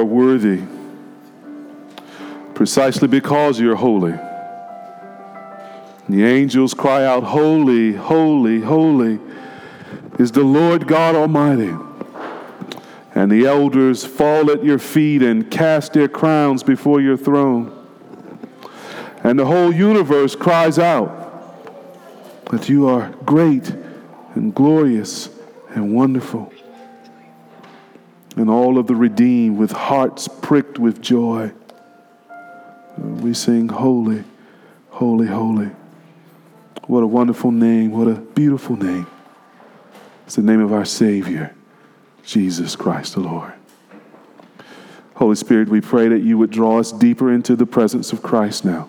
are worthy, precisely because you're holy. The angels cry out, Holy, holy, holy is the Lord God Almighty. And the elders fall at your feet and cast their crowns before your throne. And the whole universe cries out that you are great and glorious and wonderful. And all of the redeemed with hearts pricked with joy. We sing, Holy, Holy, Holy. What a wonderful name. What a beautiful name. It's the name of our Savior, Jesus Christ the Lord. Holy Spirit, we pray that you would draw us deeper into the presence of Christ now.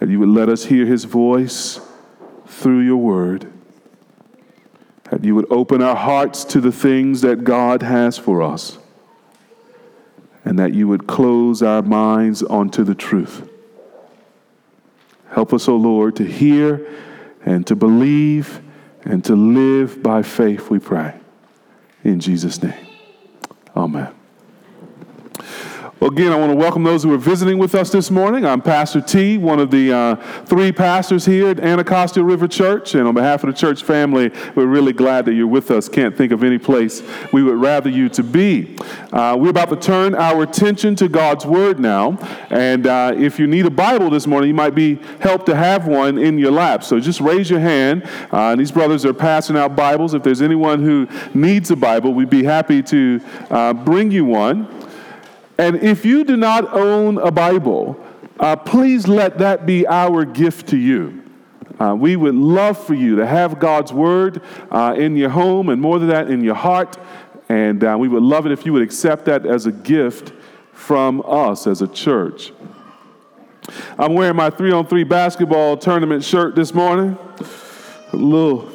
That you would let us hear his voice through your word. That you would open our hearts to the things that God has for us. And that you would close our minds onto the truth. Help us, O oh Lord, to hear and to believe and to live by faith, we pray. In Jesus' name. Amen. Well, again, I want to welcome those who are visiting with us this morning. I'm Pastor T, one of the uh, three pastors here at Anacostia River Church. And on behalf of the church family, we're really glad that you're with us. Can't think of any place we would rather you to be. Uh, we're about to turn our attention to God's Word now. And uh, if you need a Bible this morning, you might be helped to have one in your lap. So just raise your hand. Uh, and these brothers are passing out Bibles. If there's anyone who needs a Bible, we'd be happy to uh, bring you one. And if you do not own a Bible, uh, please let that be our gift to you. Uh, we would love for you to have God's Word uh, in your home and more than that, in your heart. And uh, we would love it if you would accept that as a gift from us as a church. I'm wearing my three on three basketball tournament shirt this morning. A little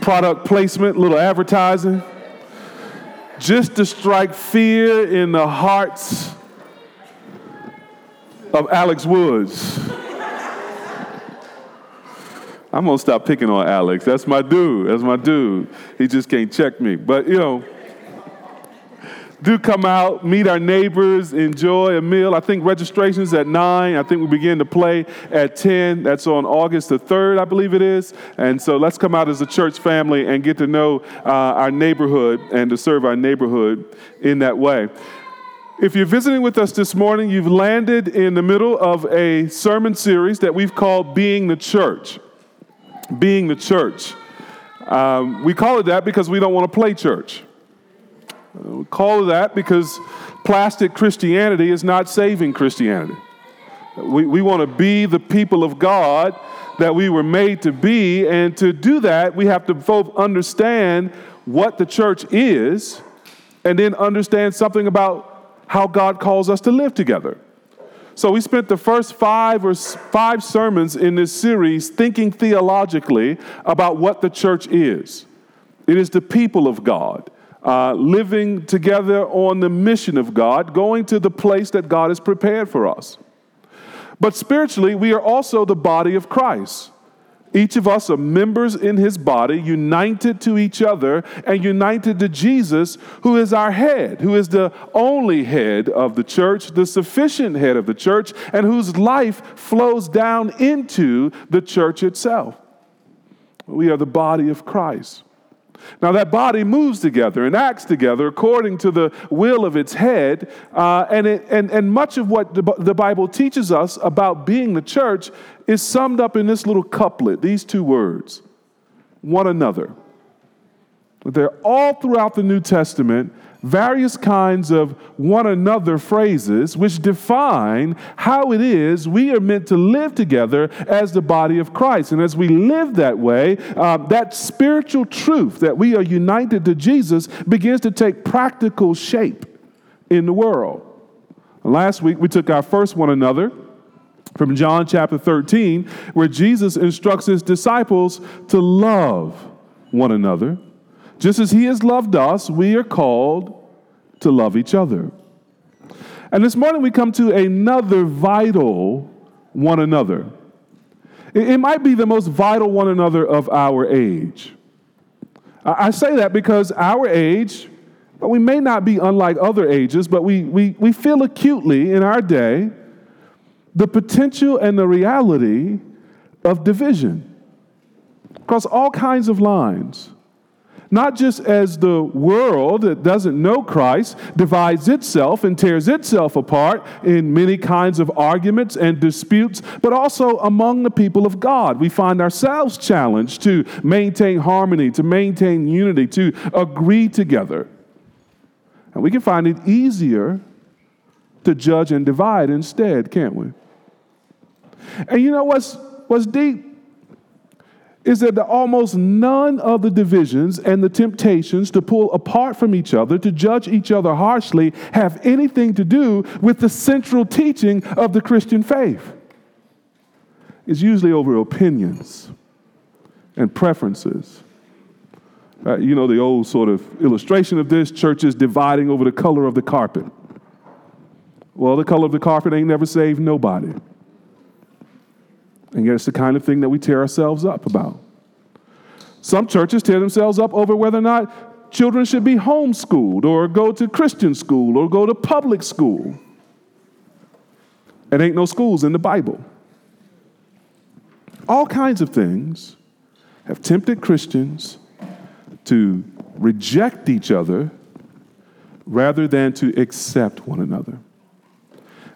product placement, a little advertising just to strike fear in the hearts of Alex Woods. I'm gonna stop picking on Alex. That's my dude. That's my dude. He just can't check me. But you know, do come out, meet our neighbors, enjoy a meal. I think registration's at 9. I think we begin to play at 10. That's on August the 3rd, I believe it is. And so let's come out as a church family and get to know uh, our neighborhood and to serve our neighborhood in that way. If you're visiting with us this morning, you've landed in the middle of a sermon series that we've called Being the Church. Being the Church. Um, we call it that because we don't want to play church. We call that because plastic Christianity is not saving Christianity. We, we want to be the people of God that we were made to be, and to do that, we have to both understand what the church is and then understand something about how God calls us to live together. So we spent the first five or five sermons in this series thinking theologically about what the church is. It is the people of God uh, living together on the mission of God, going to the place that God has prepared for us. But spiritually, we are also the body of Christ. Each of us are members in his body, united to each other and united to Jesus, who is our head, who is the only head of the church, the sufficient head of the church, and whose life flows down into the church itself. We are the body of Christ. Now, that body moves together and acts together according to the will of its head. Uh, and, it, and, and much of what the, the Bible teaches us about being the church is summed up in this little couplet, these two words one another. They're all throughout the New Testament various kinds of one another phrases which define how it is we are meant to live together as the body of Christ. And as we live that way, uh, that spiritual truth that we are united to Jesus begins to take practical shape in the world. Last week, we took our first one another from John chapter 13, where Jesus instructs his disciples to love one another just as He has loved us, we are called to love each other. And this morning we come to another vital one another. It, might be the most vital one another of our age. I say that because our age we may not be unlike other ages, but we, we, we feel acutely in our day the potential and the reality of division across all kinds of lines. Not just as the world that doesn't know Christ divides itself and tears itself apart in many kinds of arguments and disputes, but also among the people of God. We find ourselves challenged to maintain harmony, to maintain unity, to agree together. And we can find it easier to judge and divide instead, can't we? And you know what's, what's deep? Is that almost none of the divisions and the temptations to pull apart from each other, to judge each other harshly, have anything to do with the central teaching of the Christian faith. It's usually over opinions and preferences uh, you know, the old sort of illustration of this churches dividing over the color of the carpet. Well, the color of the carpet ain't never saved nobody. And yet, it's the kind of thing that we tear ourselves up about. Some churches tear themselves up over whether or not children should be homeschooled or go to Christian school or go to public school. It ain't no schools in the Bible. All kinds of things have tempted Christians to reject each other rather than to accept one another.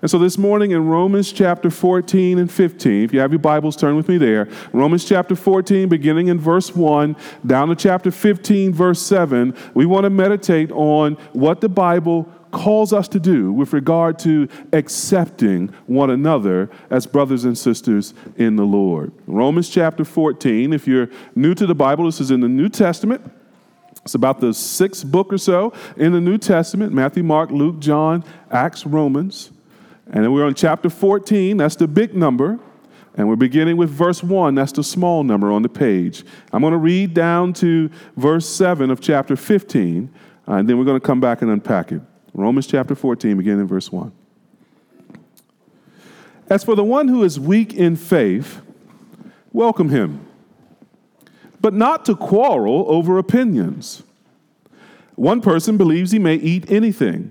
And so this morning in Romans chapter 14 and 15, if you have your Bibles, turn with me there. Romans chapter 14, beginning in verse 1, down to chapter 15, verse 7, we want to meditate on what the Bible calls us to do with regard to accepting one another as brothers and sisters in the Lord. Romans chapter 14, if you're new to the Bible, this is in the New Testament. It's about the sixth book or so in the New Testament Matthew, Mark, Luke, John, Acts, Romans. And then we're on chapter 14, that's the big number. And we're beginning with verse 1, that's the small number on the page. I'm going to read down to verse 7 of chapter 15, uh, and then we're going to come back and unpack it. Romans chapter 14, beginning in verse 1. As for the one who is weak in faith, welcome him but not to quarrel over opinions. One person believes he may eat anything,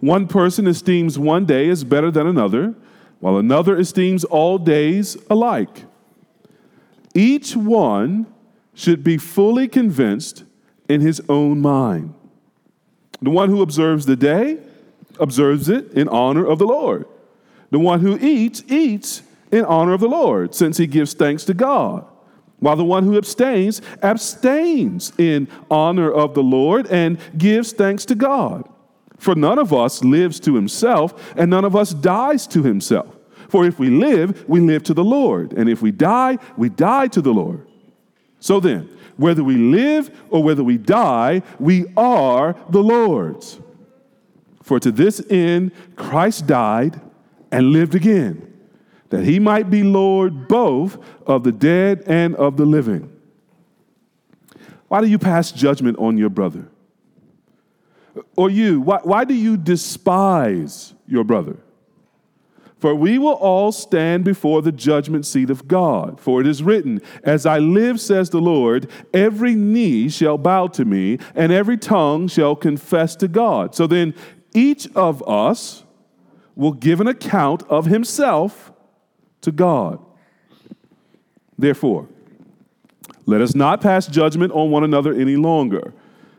One person esteems one day as better than another, while another esteems all days alike. Each one should be fully convinced in his own mind. The one who observes the day observes it in honor of the Lord. The one who eats, eats in honor of the Lord, since he gives thanks to God. While the one who abstains, abstains in honor of the Lord and gives thanks to God. For none of us lives to himself, and none of us dies to himself. For if we live, we live to the Lord, and if we die, we die to the Lord. So then, whether we live or whether we die, we are the Lord's. For to this end Christ died and lived again that he might be Lord both of the dead and of the living. Why do you pass judgment on your brother? Or you, why, why do you despise your brother? For we will all stand before the judgment seat of God. For it is written, As I live, says the Lord, every knee shall bow to me, and every tongue shall confess to God. So then, each of us will give an account of himself to God. Therefore, let us not pass judgment on one another any longer,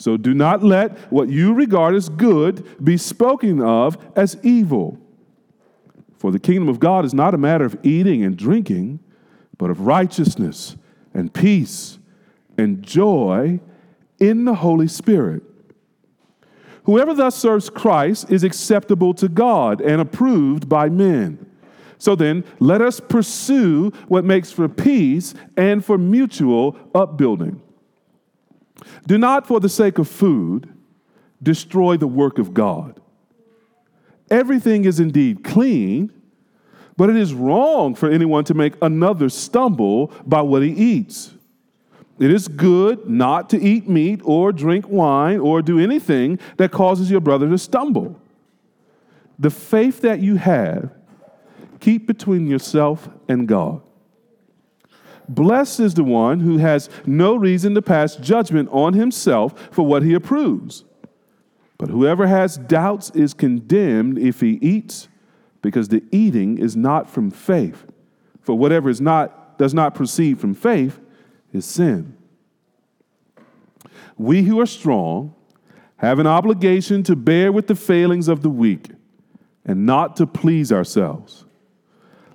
So do not let what you regard as good be spoken of as evil. For the kingdom of God is not a matter of eating and drinking, but of righteousness and peace and joy in the Holy Spirit. Whoever thus serves Christ is acceptable to God and approved by men. So then, let us pursue what makes for peace and for mutual upbuilding. Do not, for the sake of food, destroy the work of God. Everything is indeed clean, but it is wrong for anyone to make another stumble by what he eats. It is good not to eat meat or drink wine or do anything that causes your brother to stumble. The faith that you have, keep between yourself and God. Blessed is the one who has no reason to pass judgment on himself for what he approves. But whoever has doubts is condemned if he eats, because the eating is not from faith. For whatever is not does not proceed from faith is sin. We who are strong have an obligation to bear with the failings of the weak and not to please ourselves.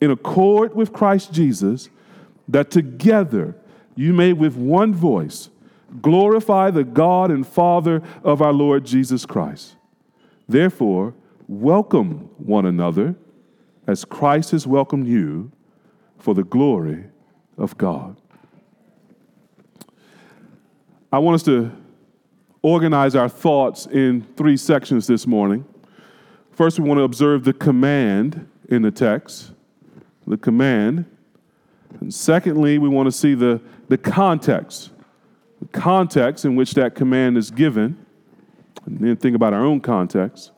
in accord with Christ Jesus, that together you may with one voice glorify the God and Father of our Lord Jesus Christ. Therefore, welcome one another as Christ has welcomed you for the glory of God. I want us to organize our thoughts in three sections this morning. First, we want to observe the command in the text the command. And secondly, we want to see the, the context, the context in which that command is given, and then think about our own context.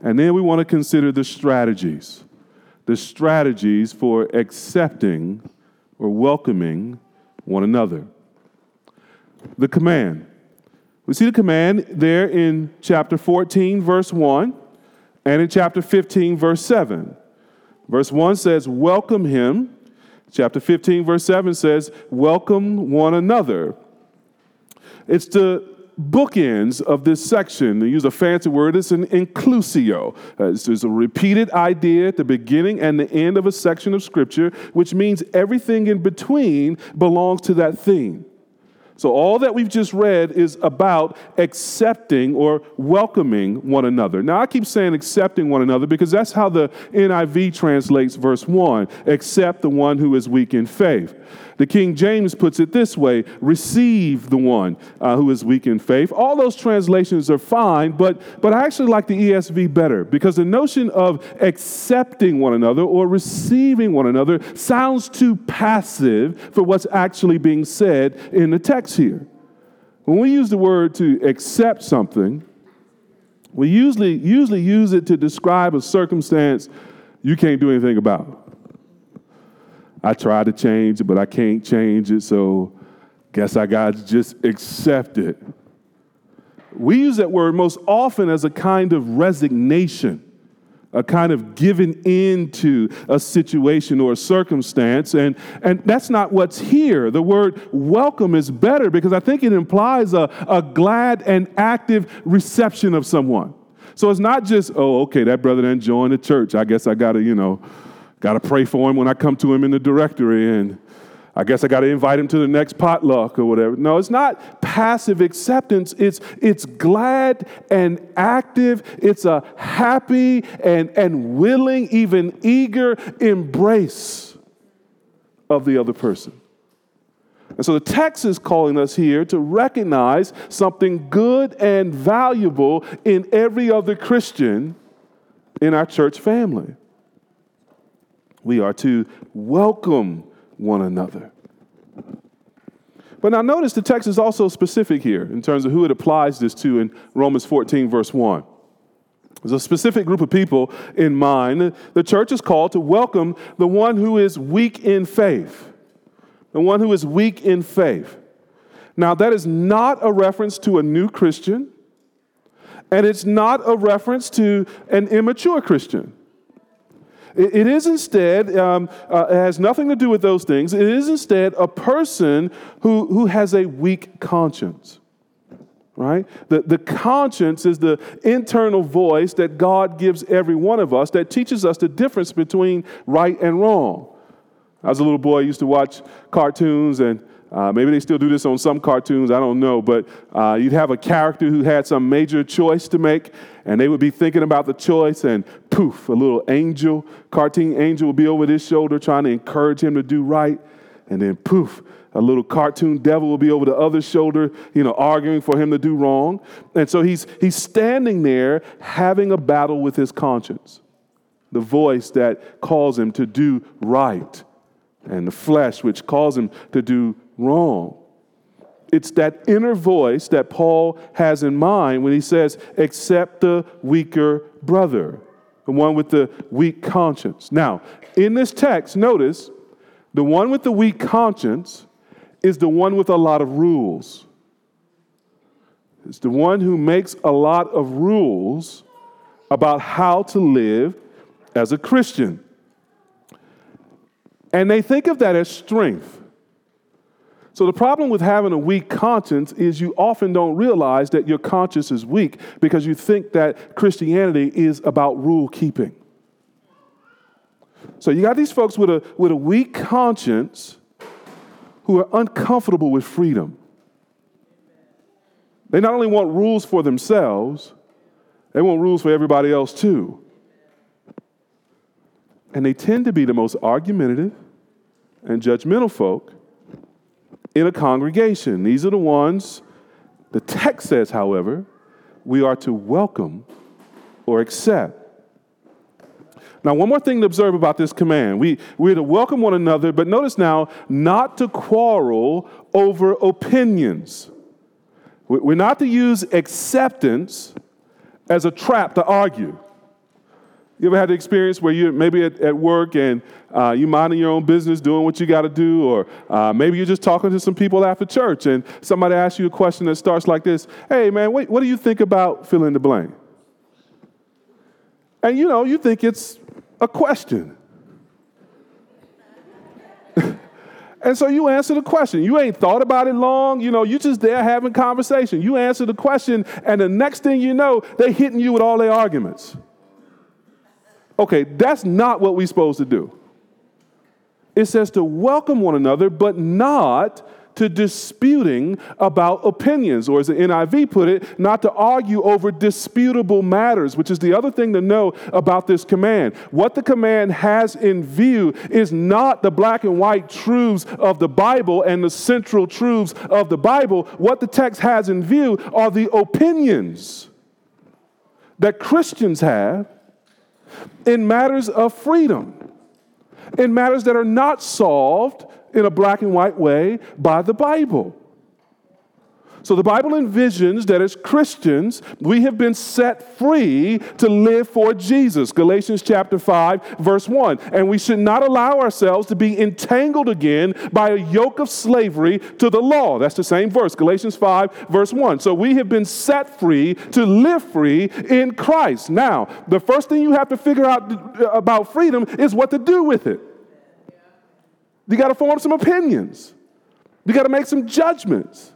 And then we want to consider the strategies, the strategies for accepting or welcoming one another. The command. We see the command there in chapter 14, verse 1, and in chapter 15, verse 7. Verse 1 says, Welcome him. Chapter 15, verse 7 says, Welcome one another. It's the bookends of this section. They use a fancy word, it's an inclusio. Uh, it's, a repeated idea at the beginning and the end of a section of Scripture, which means everything in between belongs to that theme. So, all that we've just read is about accepting or welcoming one another. Now, I keep saying accepting one another because that's how the NIV translates verse 1 accept the one who is weak in faith. The King James puts it this way receive the one uh, who is weak in faith. All those translations are fine, but, but I actually like the ESV better because the notion of accepting one another or receiving one another sounds too passive for what's actually being said in the text here. When we use the word to accept something, we usually, usually use it to describe a circumstance you can't do anything about. I try to change it, but I can't change it, so guess I got to just accept it. We use that word most often as a kind of resignation, a kind of giving in to a situation or a circumstance. And, and that's not what's here. The word welcome is better because I think it implies a, a glad and active reception of someone. So it's not just, oh, okay, that brother didn't join the church. I guess I got to, you know, Got to pray for him when I come to him in the directory, and I guess I got to invite him to the next potluck or whatever. No, it's not passive acceptance. It's, it's glad and active. It's a happy and, and willing, even eager embrace of the other person. And so the text is calling us here to recognize something good and valuable in every other Christian in our church family. We are to welcome one another. But now notice the text is also specific here in terms of who it applies this to in Romans 14, verse 1. There's a specific group of people in mind. The church is called to welcome the one who is weak in faith. The one who is weak in faith. Now, that is not a reference to a new Christian, and it's not a reference to an immature Christian. It is instead, um, uh, it has nothing to do with those things. It is instead a person who, who has a weak conscience, right? The, the conscience is the internal voice that God gives every one of us that teaches us the difference between right and wrong. I was a little boy, I used to watch cartoons and uh, maybe they still do this on some cartoons, I don't know, but uh, you'd have a character who had some major choice to make, and they would be thinking about the choice, and poof, a little angel, cartoon angel would be over his shoulder trying to encourage him to do right, and then poof, a little cartoon devil will be over the other shoulder, you know, arguing for him to do wrong. And so he's, he's standing there having a battle with his conscience, the voice that calls him to do right, and the flesh which calls him to do wrong. It's that inner voice that Paul has in mind when he says, accept the weaker brother, the one with the weak conscience. Now, in this text, notice the one with the weak conscience is the one with a lot of rules. It's the one who makes a lot of rules about how to live as a Christian. And they think of that as strength. So, the problem with having a weak conscience is you often don't realize that your conscience is weak because you think that Christianity is about rule keeping. So, you got these folks with a, with a weak conscience who are uncomfortable with freedom. They not only want rules for themselves, they want rules for everybody else too. And they tend to be the most argumentative and judgmental folk in a congregation. These are the ones, the text says, however, we are to welcome or accept. Now, one more thing to observe about this command. We, we're to welcome one another, but notice now, not to quarrel over opinions. We're not to use acceptance as a trap to argue. You ever had the experience where you're maybe at, at work and uh, you minding your own business, doing what you got to do, or uh, maybe you're just talking to some people after church and somebody asks you a question that starts like this Hey, man, wait, what do you think about fill in the blank? And you know, you think it's a question. and so you answer the question. You ain't thought about it long. You know, you just there having conversation. You answer the question, and the next thing you know, they're hitting you with all their arguments. Okay, that's not what we're supposed to do. It says to welcome one another, but not to disputing about opinions, or as the NIV put it, not to argue over disputable matters, which is the other thing to know about this command. What the command has in view is not the black and white truths of the Bible and the central truths of the Bible. What the text has in view are the opinions that Christians have in matters of freedom, in matters that are not solved in a black and white way by the Bible. So the Bible envisions that as Christians, we have been set free to live for Jesus. Galatians chapter 5, verse 1. And we should not allow ourselves to be entangled again by a yoke of slavery to the law. That's the same verse, Galatians 5, verse 1. So we have been set free to live free in Christ. Now, the first thing you have to figure out about freedom is what to do with it. You got to form some opinions. You got to make some judgments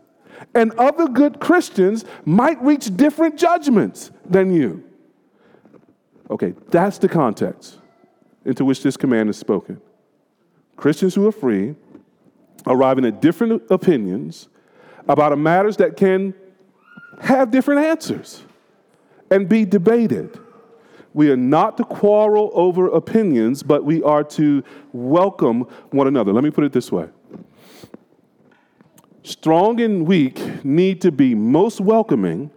and other good Christians might reach different judgments than you. Okay, that's the context into which this command is spoken. Christians who are free, arriving at different opinions about matters that can have different answers and be debated. We are not to quarrel over opinions, but we are to welcome one another. Let me put it this way Strong and weak need to be most welcoming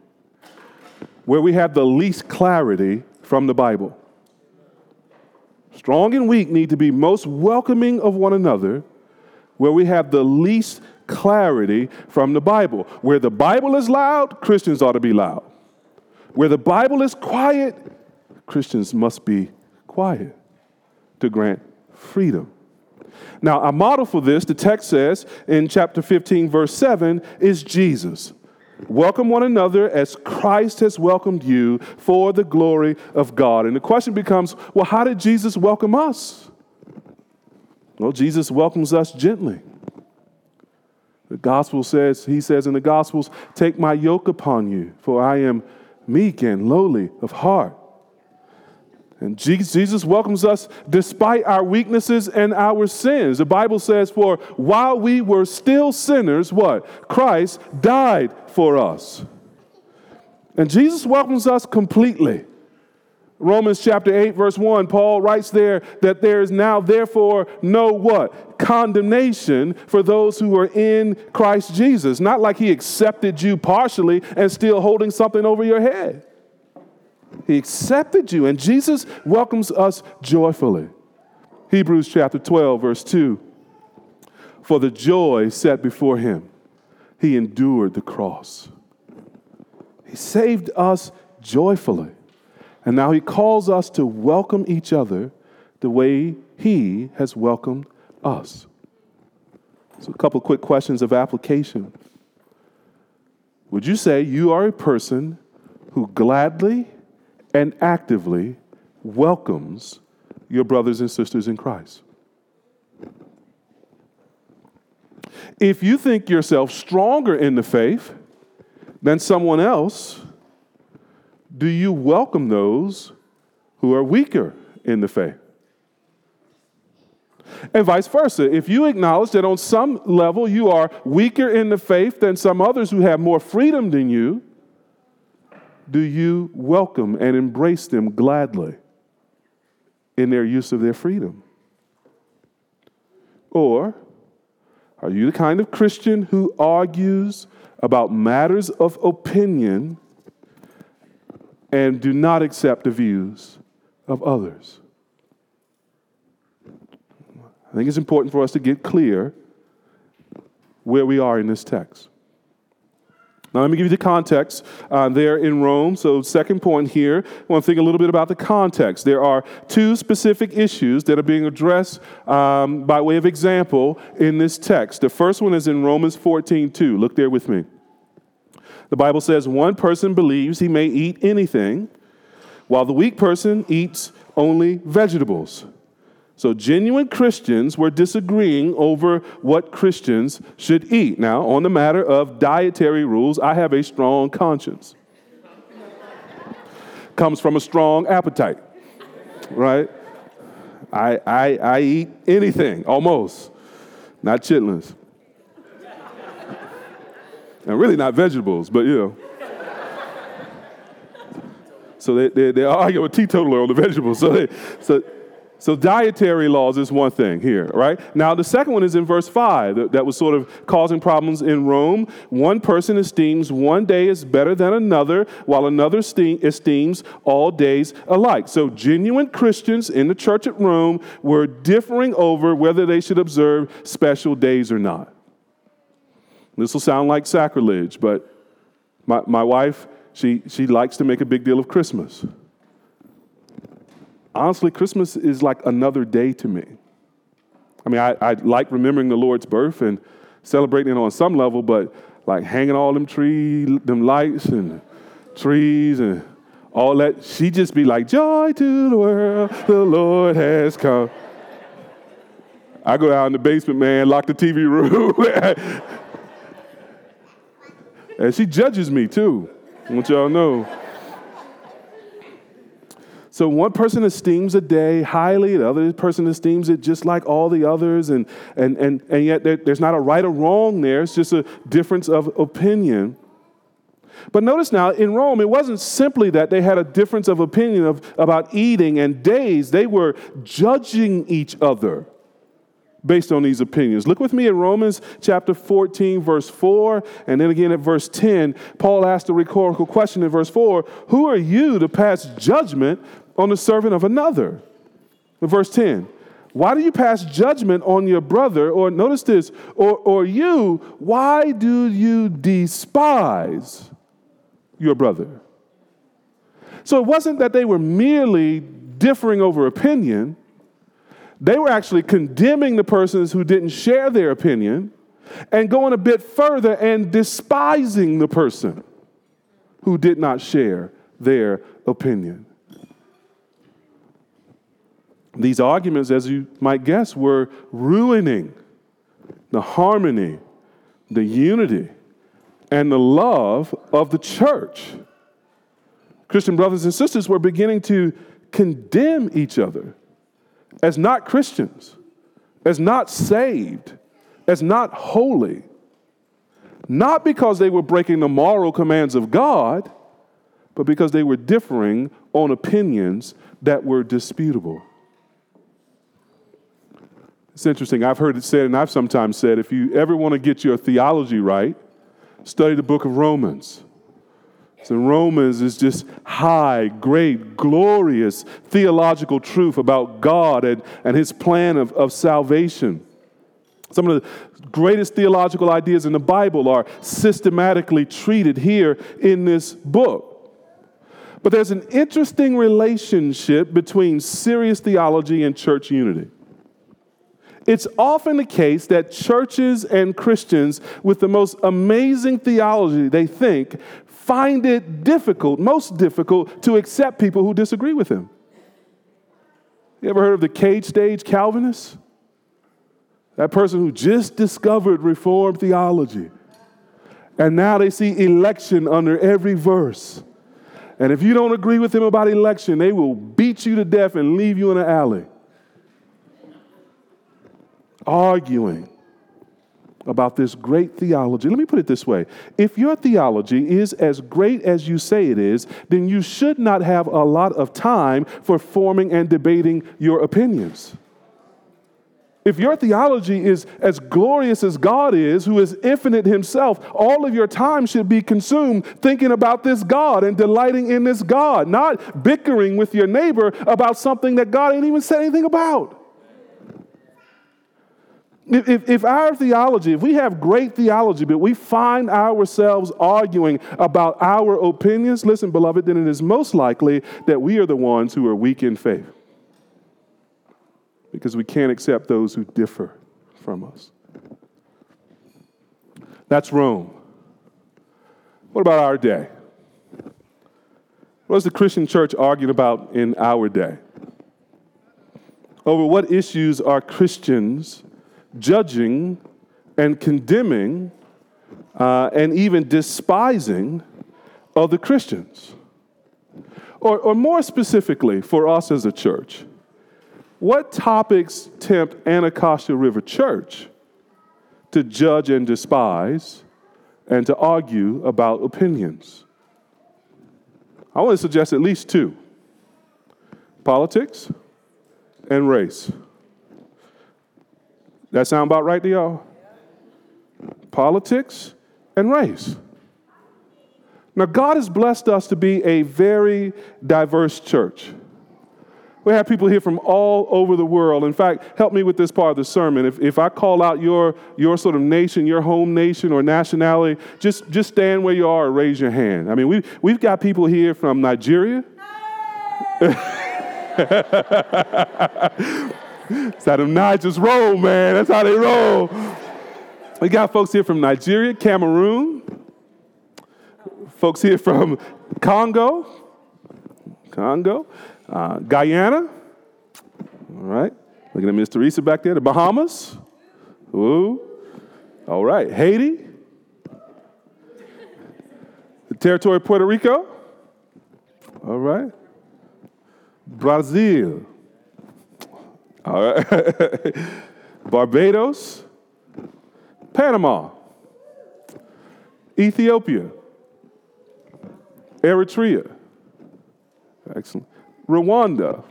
where we have the least clarity from the Bible. Strong and weak need to be most welcoming of one another where we have the least clarity from the Bible. Where the Bible is loud, Christians ought to be loud. Where the Bible is quiet, Christians must be quiet to grant freedom. Now, a model for this, the text says in chapter 15, verse 7, is Jesus. Welcome one another as Christ has welcomed you for the glory of God. And the question becomes well, how did Jesus welcome us? Well, Jesus welcomes us gently. The gospel says, he says in the gospels, take my yoke upon you, for I am meek and lowly of heart. And Jesus welcomes us despite our weaknesses and our sins. The Bible says, For while we were still sinners, what? Christ died for us. And Jesus welcomes us completely. Romans chapter 8, verse 1, Paul writes there that there is now, therefore, no what? Condemnation for those who are in Christ Jesus. Not like he accepted you partially and still holding something over your head. He accepted you, and Jesus welcomes us joyfully. Hebrews chapter 12, verse 2 For the joy set before him, he endured the cross. He saved us joyfully. And now he calls us to welcome each other the way he has welcomed us. So, a couple quick questions of application. Would you say you are a person who gladly and actively welcomes your brothers and sisters in Christ. If you think yourself stronger in the faith than someone else, do you welcome those who are weaker in the faith? And vice versa. If you acknowledge that on some level you are weaker in the faith than some others who have more freedom than you, do you welcome and embrace them gladly in their use of their freedom? Or are you the kind of Christian who argues about matters of opinion and do not accept the views of others? I think it's important for us to get clear where we are in this text. Now, let me give you the context uh, there in Rome. So, second point here, I want to think a little bit about the context. There are two specific issues that are being addressed um, by way of example in this text. The first one is in Romans 14 2. Look there with me. The Bible says, One person believes he may eat anything, while the weak person eats only vegetables. So, genuine Christians were disagreeing over what Christians should eat. Now, on the matter of dietary rules, I have a strong conscience. Comes from a strong appetite, right? I, I, I eat anything, almost, not chitlins. And really not vegetables, but you know. So they, they, they argue with teetotaler on the vegetables. So, they, so so, dietary laws is one thing here, right? Now, the second one is in verse 5 that, that was sort of causing problems in Rome. One person esteems one day as better than another, while another esteems all days alike. So, genuine Christians in the church at Rome were differing over whether they should observe special days or not. This will sound like sacrilege, but my, my wife, she, she likes to make a big deal of Christmas honestly, Christmas is like another day to me. I mean, I, I like remembering the Lord's birth and celebrating it on some level, but like hanging all them tree, them lights and trees and all that, she just be like, joy to the world, the Lord has come. I go out in the basement, man, lock the TV room. and she judges me too. I want y'all know. So one person esteems a day highly, the other person esteems it just like all the others, and, and, and, and yet there, there's not a right or wrong there, it's just a difference of opinion. But notice now, in Rome, it wasn't simply that they had a difference of opinion of, about eating and days, they were judging each other based on these opinions. Look with me at Romans chapter 14, verse 4, and then again at verse 10. Paul asked a rhetorical question in verse 4 Who are you to pass judgment on the servant of another. Verse 10 Why do you pass judgment on your brother? Or notice this, or, or you, why do you despise your brother? So it wasn't that they were merely differing over opinion, they were actually condemning the persons who didn't share their opinion and going a bit further and despising the person who did not share their opinion. These arguments, as you might guess, were ruining the harmony, the unity, and the love of the church. Christian brothers and sisters were beginning to condemn each other as not Christians, as not saved, as not holy, not because they were breaking the moral commands of God, but because they were differing on opinions that were disputable. It's interesting. I've heard it said, and I've sometimes said, if you ever want to get your theology right, study the book of Romans. So Romans is just high, great, glorious theological truth about God and, and his plan of, of salvation. Some of the greatest theological ideas in the Bible are systematically treated here in this book. But there's an interesting relationship between serious theology and church unity. It's often the case that churches and Christians with the most amazing theology, they think, find it difficult, most difficult, to accept people who disagree with them. You ever heard of the cage stage Calvinists? That person who just discovered Reformed theology. And now they see election under every verse. And if you don't agree with them about election, they will beat you to death and leave you in an alley. Arguing about this great theology. Let me put it this way if your theology is as great as you say it is, then you should not have a lot of time for forming and debating your opinions. If your theology is as glorious as God is, who is infinite himself, all of your time should be consumed thinking about this God and delighting in this God, not bickering with your neighbor about something that God ain't even said anything about. If, if, our theology, if we have great theology, but we find ourselves arguing about our opinions, listen, beloved, then it is most likely that we are the ones who are weak in faith because we can't accept those who differ from us. That's Rome. What about our day? What is the Christian church arguing about in our day? Over what issues are Christians judging and condemning uh, and even despising other Christians? Or, or more specifically, for us as a church, what topics tempt Anacostia River Church to judge and despise and to argue about opinions? I want to suggest at least two politics and race. That sound about right to y'all? Politics and race. Now, God has blessed us to be a very diverse church. We have people here from all over the world. In fact, help me with this part of the sermon. If, if I call out your, your sort of nation, your home nation or nationality, just, just stand where you are and raise your hand. I mean, we, we've got people here from Nigeria. That's how them Naijas roll, man. That's how they roll. We got folks here from Nigeria, Cameroon, folks here from Congo, Congo, uh, Guyana, all right. Looking at Miss Teresa back there. The Bahamas, ooh, all right. Haiti, the territory of Puerto Rico, all right. Brazil, all right. Barbados, Panama, Ethiopia, Eritrea. Excellent. Rwanda,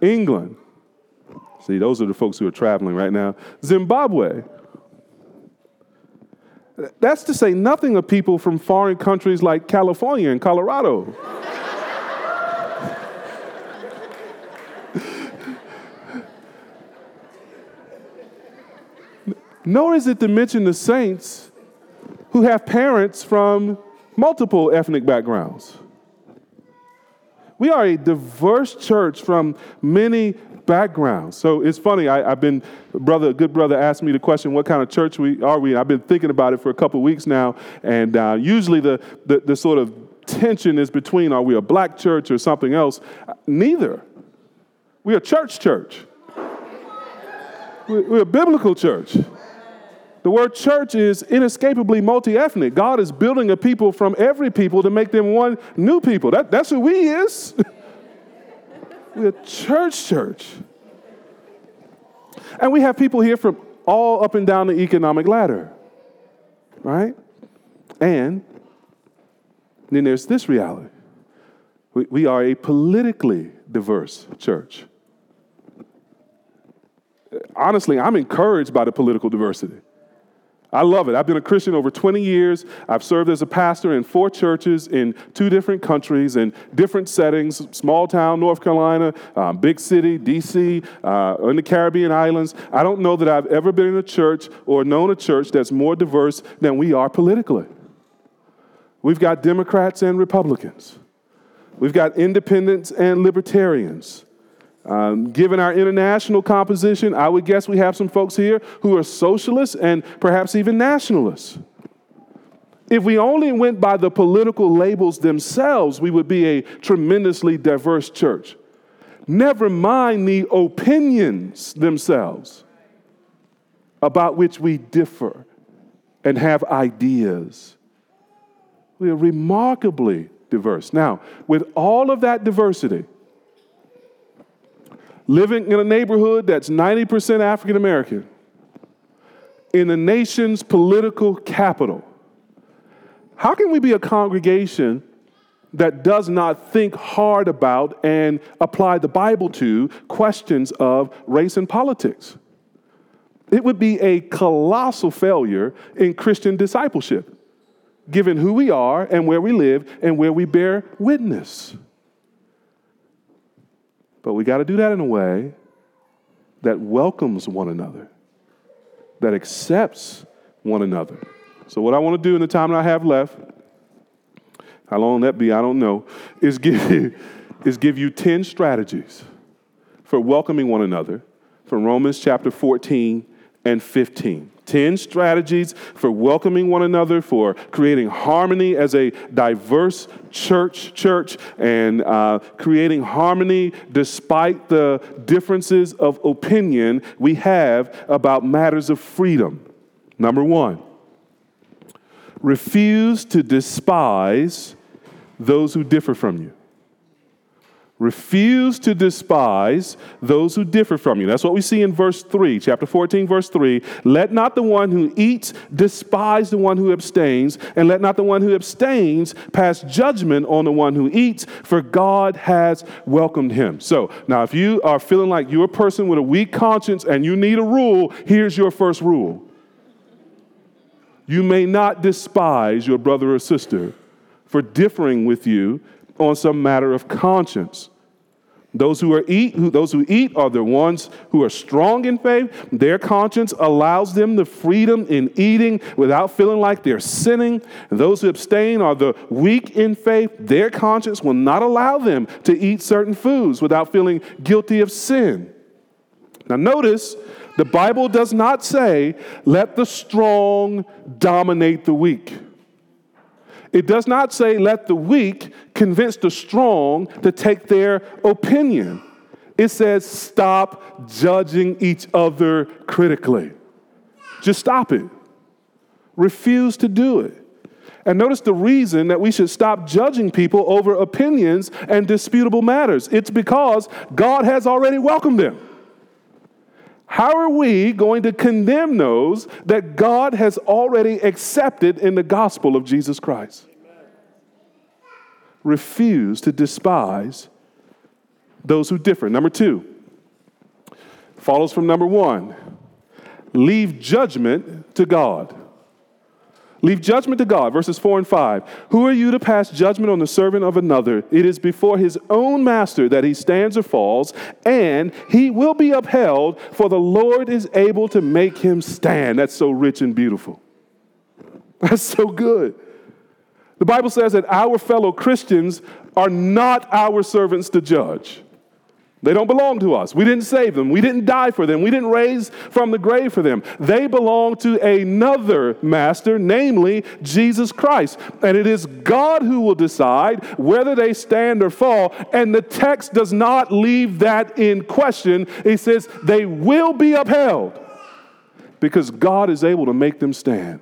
England. See, those are the folks who are traveling right now. Zimbabwe. That's to say nothing of people from foreign countries like California and Colorado. Nor is it to mention the saints who have parents from multiple ethnic backgrounds. We are a diverse church from many backgrounds. So it's funny. I, have been, brother, good brother, asked me the question, "What kind of church we are we?" I've been thinking about it for a couple weeks now, and uh, usually the, the the sort of tension is between are we a black church or something else? Neither. We're a church church. We're a biblical church. The word church is inescapably multi ethnic. God is building a people from every people to make them one new people. That, that's who we is. We're a church church. And we have people here from all up and down the economic ladder, right? And then there's this reality we, we are a politically diverse church. Honestly, I'm encouraged by the political diversity. I love it. I've been a Christian over 20 years. I've served as a pastor in four churches in two different countries in different settings small town, North Carolina, um, big city, D.C., uh, in the Caribbean islands. I don't know that I've ever been in a church or known a church that's more diverse than we are politically. We've got Democrats and Republicans, we've got independents and libertarians. Um, given our international composition, I would guess we have some folks here who are socialists and perhaps even nationalists. If we only went by the political labels themselves, we would be a tremendously diverse church. Never mind the opinions themselves about which we differ and have ideas. We are remarkably diverse. Now, with all of that diversity, living in a neighborhood that's 90% African American, in the nation's political capital, how can we be a congregation that does not think hard about and apply the Bible to questions of race and politics? It would be a colossal failure in Christian discipleship, given who we are and where we live and where we bear witness. But we got to do that in a way that welcomes one another, that accepts one another. So, what I want to do in the time that I have left, how long that be, I don't know, is give you, is give you 10 strategies for welcoming one another from Romans chapter 14 and 15. 10 strategies for welcoming one another, for creating harmony as a diverse church, church, and uh, creating harmony despite the differences of opinion we have about matters of freedom. Number one, refuse to despise those who differ from you. Refuse to despise those who differ from you. That's what we see in verse 3, chapter 14, verse 3. Let not the one who eats despise the one who abstains, and let not the one who abstains pass judgment on the one who eats, for God has welcomed him. So, now if you are feeling like you're a person with a weak conscience and you need a rule, here's your first rule. You may not despise your brother or sister for differing with you on some matter of conscience. Those who, are eat, who, those who eat are the ones who are strong in faith. Their conscience allows them the freedom in eating without feeling like they're sinning. Those who abstain are the weak in faith. Their conscience will not allow them to eat certain foods without feeling guilty of sin. Now, notice the Bible does not say, let the strong dominate the weak. It does not say, let the weak convince the strong to take their opinion. It says, stop judging each other critically. Just stop it. Refuse to do it. And notice the reason that we should stop judging people over opinions and disputable matters. It's because God has already welcomed them. How are we going to condemn those that God has already accepted in the gospel of Jesus Christ? Refuse to despise those who differ. Number two, follows from number one leave judgment to God. Leave judgment to God, verses 4 and 5. Who are you to pass judgment on the servant of another? It is before his own master that he stands or falls, and he will be upheld, for the Lord is able to make him stand. That's so rich and beautiful. That's so good. The Bible says that our fellow Christians are not our servants to judge. They don't belong to us. We didn't save them. We didn't die for them. We didn't raise from the grave for them. They belong to another master, namely Jesus Christ. And it is God who will decide whether they stand or fall. And the text does not leave that in question. It says they will be upheld because God is able to make them stand.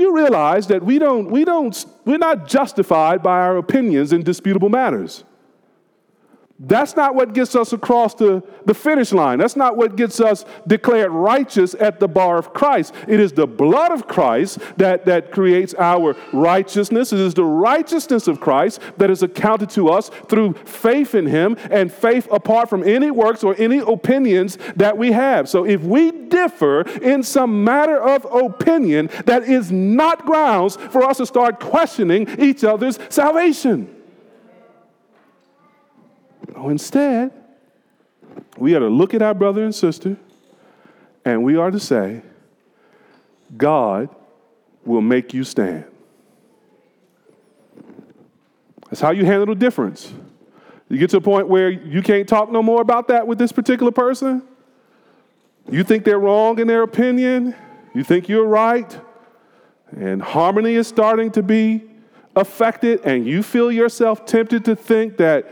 You realize that we don't, we don't, we're not justified by our opinions in disputable matters. That's not what gets us across the, the finish line. That's not what gets us declared righteous at the bar of Christ. It is the blood of Christ that, that creates our righteousness. It is the righteousness of Christ that is accounted to us through faith in Him and faith apart from any works or any opinions that we have. So if we differ in some matter of opinion, that is not grounds for us to start questioning each other's salvation. No, instead, we are to look at our brother and sister and we are to say, God will make you stand. That's how you handle the difference. You get to a point where you can't talk no more about that with this particular person. You think they're wrong in their opinion. You think you're right. And harmony is starting to be affected, and you feel yourself tempted to think that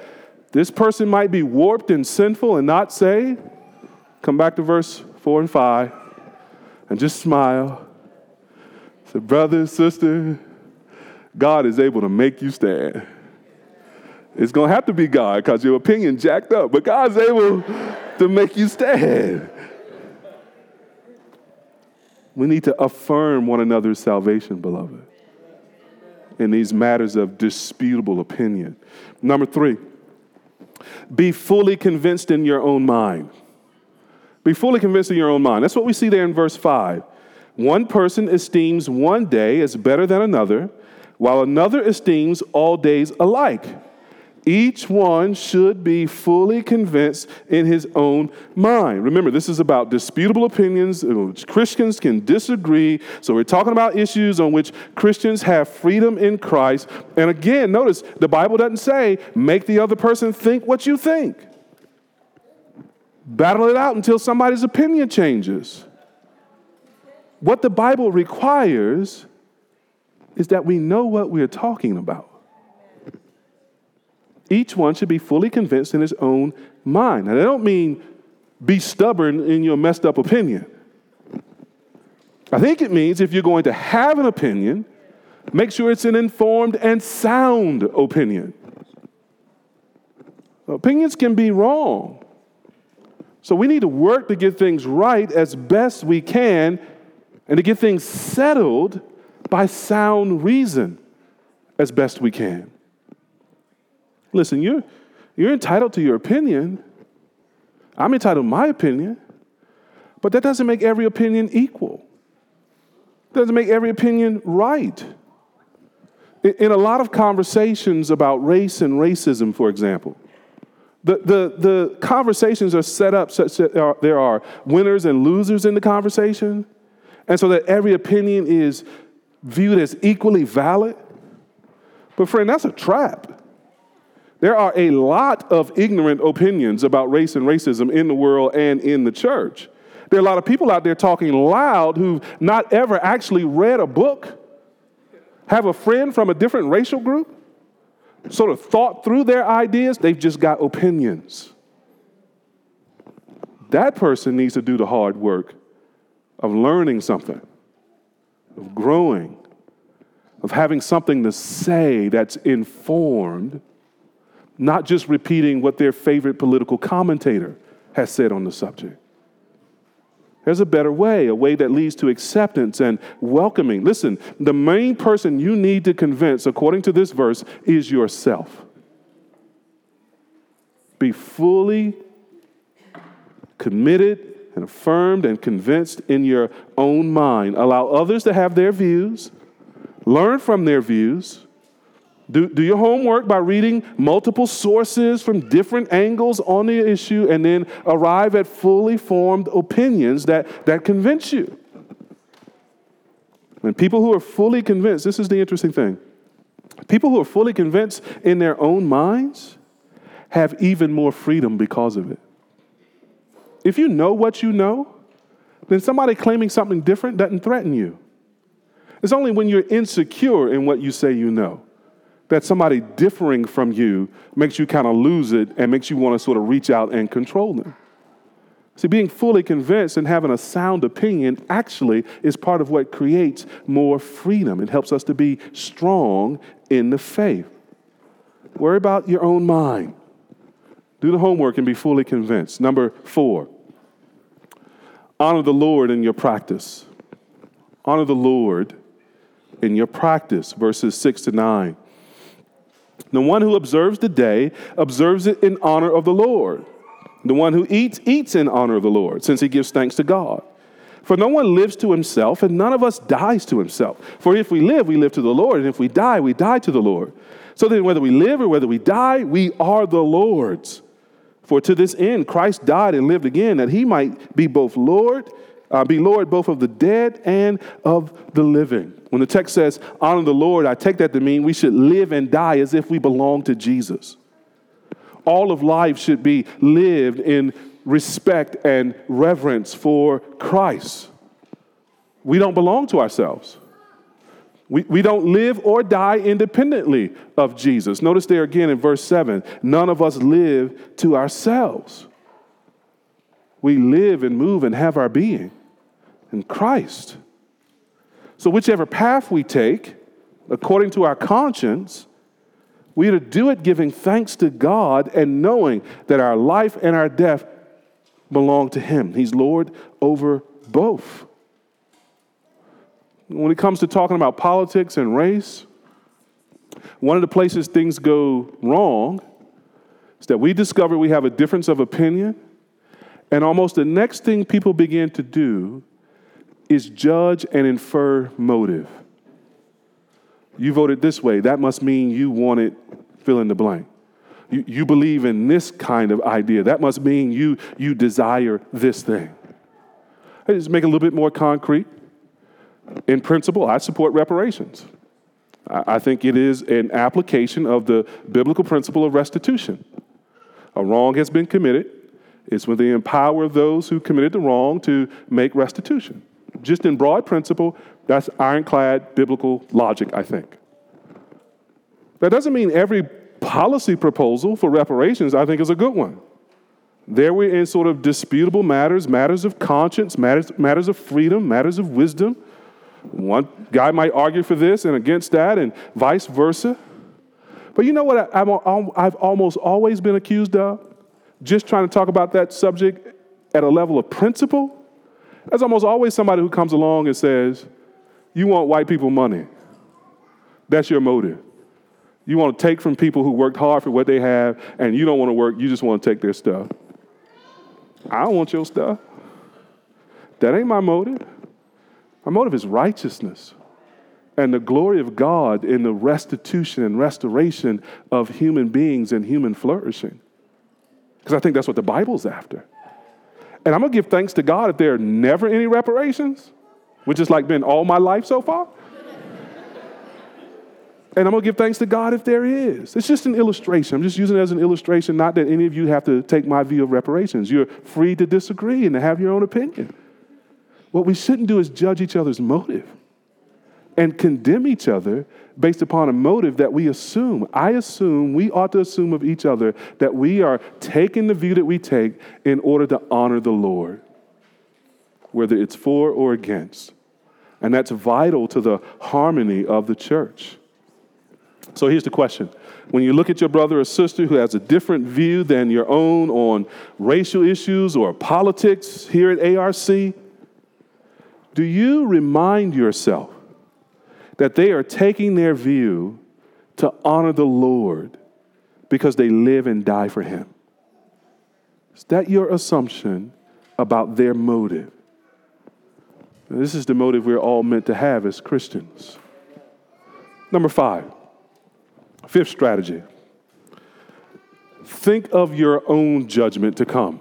this person might be warped and sinful and not saved. Come back to verse 4 and 5 and just smile. Say, brother, sister, God is able to make you stand. It's going to have to be God because your opinion jacked up, but God's able to make you stand. We need to affirm one another's salvation, beloved, in these matters of disputable opinion. Number three, be fully convinced in your own mind. Be fully convinced in your own mind. That's what we see there in verse 5. One person esteems one day as better than another, while another esteems all days alike. Each one should be fully convinced in his own mind. Remember, this is about disputable opinions which Christians can disagree. So, we're talking about issues on which Christians have freedom in Christ. And again, notice the Bible doesn't say make the other person think what you think. Battle it out until somebody's opinion changes. What the Bible requires is that we know what we're talking about. Each one should be fully convinced in his own mind. And I don't mean be stubborn in your messed up opinion. I think it means if you're going to have an opinion, make sure it's an informed and sound opinion. Opinions can be wrong. So we need to work to get things right as best we can and to get things settled by sound reason as best we can. Listen, you're, you're entitled to your opinion. I'm entitled to my opinion. But that doesn't make every opinion equal. Doesn't make every opinion right. In, in a lot of conversations about race and racism, for example, the, the, the conversations are set up such that there are winners and losers in the conversation, and so that every opinion is viewed as equally valid. But, friend, that's a trap. There are a lot of ignorant opinions about race and racism in the world and in the church. There are a lot of people out there talking loud who've not ever actually read a book, have a friend from a different racial group, sort of thought through their ideas, they've just got opinions. That person needs to do the hard work of learning something, of growing, of having something to say that's informed not just repeating what their favorite political commentator has said on the subject. There's a better way, a way that leads to acceptance and welcoming. Listen, the main person you need to convince, according to this verse, is yourself. Be fully committed and affirmed and convinced in your own mind. Allow others to have their views, learn from their views. Do, do your homework by reading multiple sources from different angles on the issue and then arrive at fully formed opinions that, that convince you. And people who are fully convinced, this is the interesting thing. People who are fully convinced in their own minds have even more freedom because of it. If you know what you know, then somebody claiming something different doesn't threaten you. It's only when you're insecure in what you say you know that somebody differing from you makes you kind of lose it and makes you want to sort of reach out and control them. See, being fully convinced and having a sound opinion actually is part of what creates more freedom. It helps us to be strong in the faith. Worry about your own mind. Do the homework and be fully convinced. Number four, honor the Lord in your practice. Honor the Lord in your practice, verses 6 to 9. The one who observes the day observes it in honor of the Lord. The one who eats, eats in honor of the Lord, since he gives thanks to God. For no one lives to himself, and none of us dies to himself. For if we live, we live to the Lord, and if we die, we die to the Lord. So then, whether we live or whether we die, we are the Lord's. For to this end, Christ died and lived again, that he might be both Lord, uh, be Lord both of the dead and of the living. When the text says, honor the Lord, I take that to mean we should live and die as if we belong to Jesus. All of life should be lived in respect and reverence for Christ. We don't belong to ourselves. We, we don't live or die independently of Jesus. Notice there again in verse 7 none of us live to ourselves. We live and move and have our being in Christ. So, whichever path we take, according to our conscience, we are to do it giving thanks to God and knowing that our life and our death belong to Him. He's Lord over both. When it comes to talking about politics and race, one of the places things go wrong is that we discover we have a difference of opinion, and almost the next thing people begin to do is judge and infer motive. You voted this way, that must mean you wanted fill in the blank. You, you believe in this kind of idea, that must mean you, you desire this thing. I just make it a little bit more concrete. In principle, I support reparations. I, I think it is an application of the biblical principle of restitution. A wrong has been committed, it's when they empower those who committed the wrong to make restitution just in broad principle, that's ironclad biblical logic, I think. That doesn't mean every policy proposal for reparations, I think, is a good one. There we're in sort of disputable matters, matters of conscience, matters, matters of freedom, matters of wisdom. One guy might argue for this and against that, and vice versa. But you know what I, I've almost always been accused of? Just trying to talk about that subject at a level of principle there's almost always somebody who comes along and says, You want white people money. That's your motive. You want to take from people who worked hard for what they have, and you don't want to work, you just want to take their stuff. I don't want your stuff. That ain't my motive. My motive is righteousness and the glory of God in the restitution and restoration of human beings and human flourishing. Because I think that's what the Bible's after. And I'm gonna give thanks to God if there are never any reparations, which has like been all my life so far. and I'm gonna give thanks to God if there is. It's just an illustration. I'm just using it as an illustration, not that any of you have to take my view of reparations. You're free to disagree and to have your own opinion. What we shouldn't do is judge each other's motive and condemn each other based upon a motive that we assume. I assume, we ought to assume of each other that we are taking the view that we take in order to honor the Lord, whether it's for or against. And that's vital to the harmony of the church. So here's the question. When you look at your brother or sister who has a different view than your own on racial issues or politics here at ARC, do you remind yourself that they are taking their view to honor the Lord because they live and die for Him. Is that your assumption about their motive. This is the motive we're all meant to have as Christians. Number five, fifth strategy think of your own judgment to come.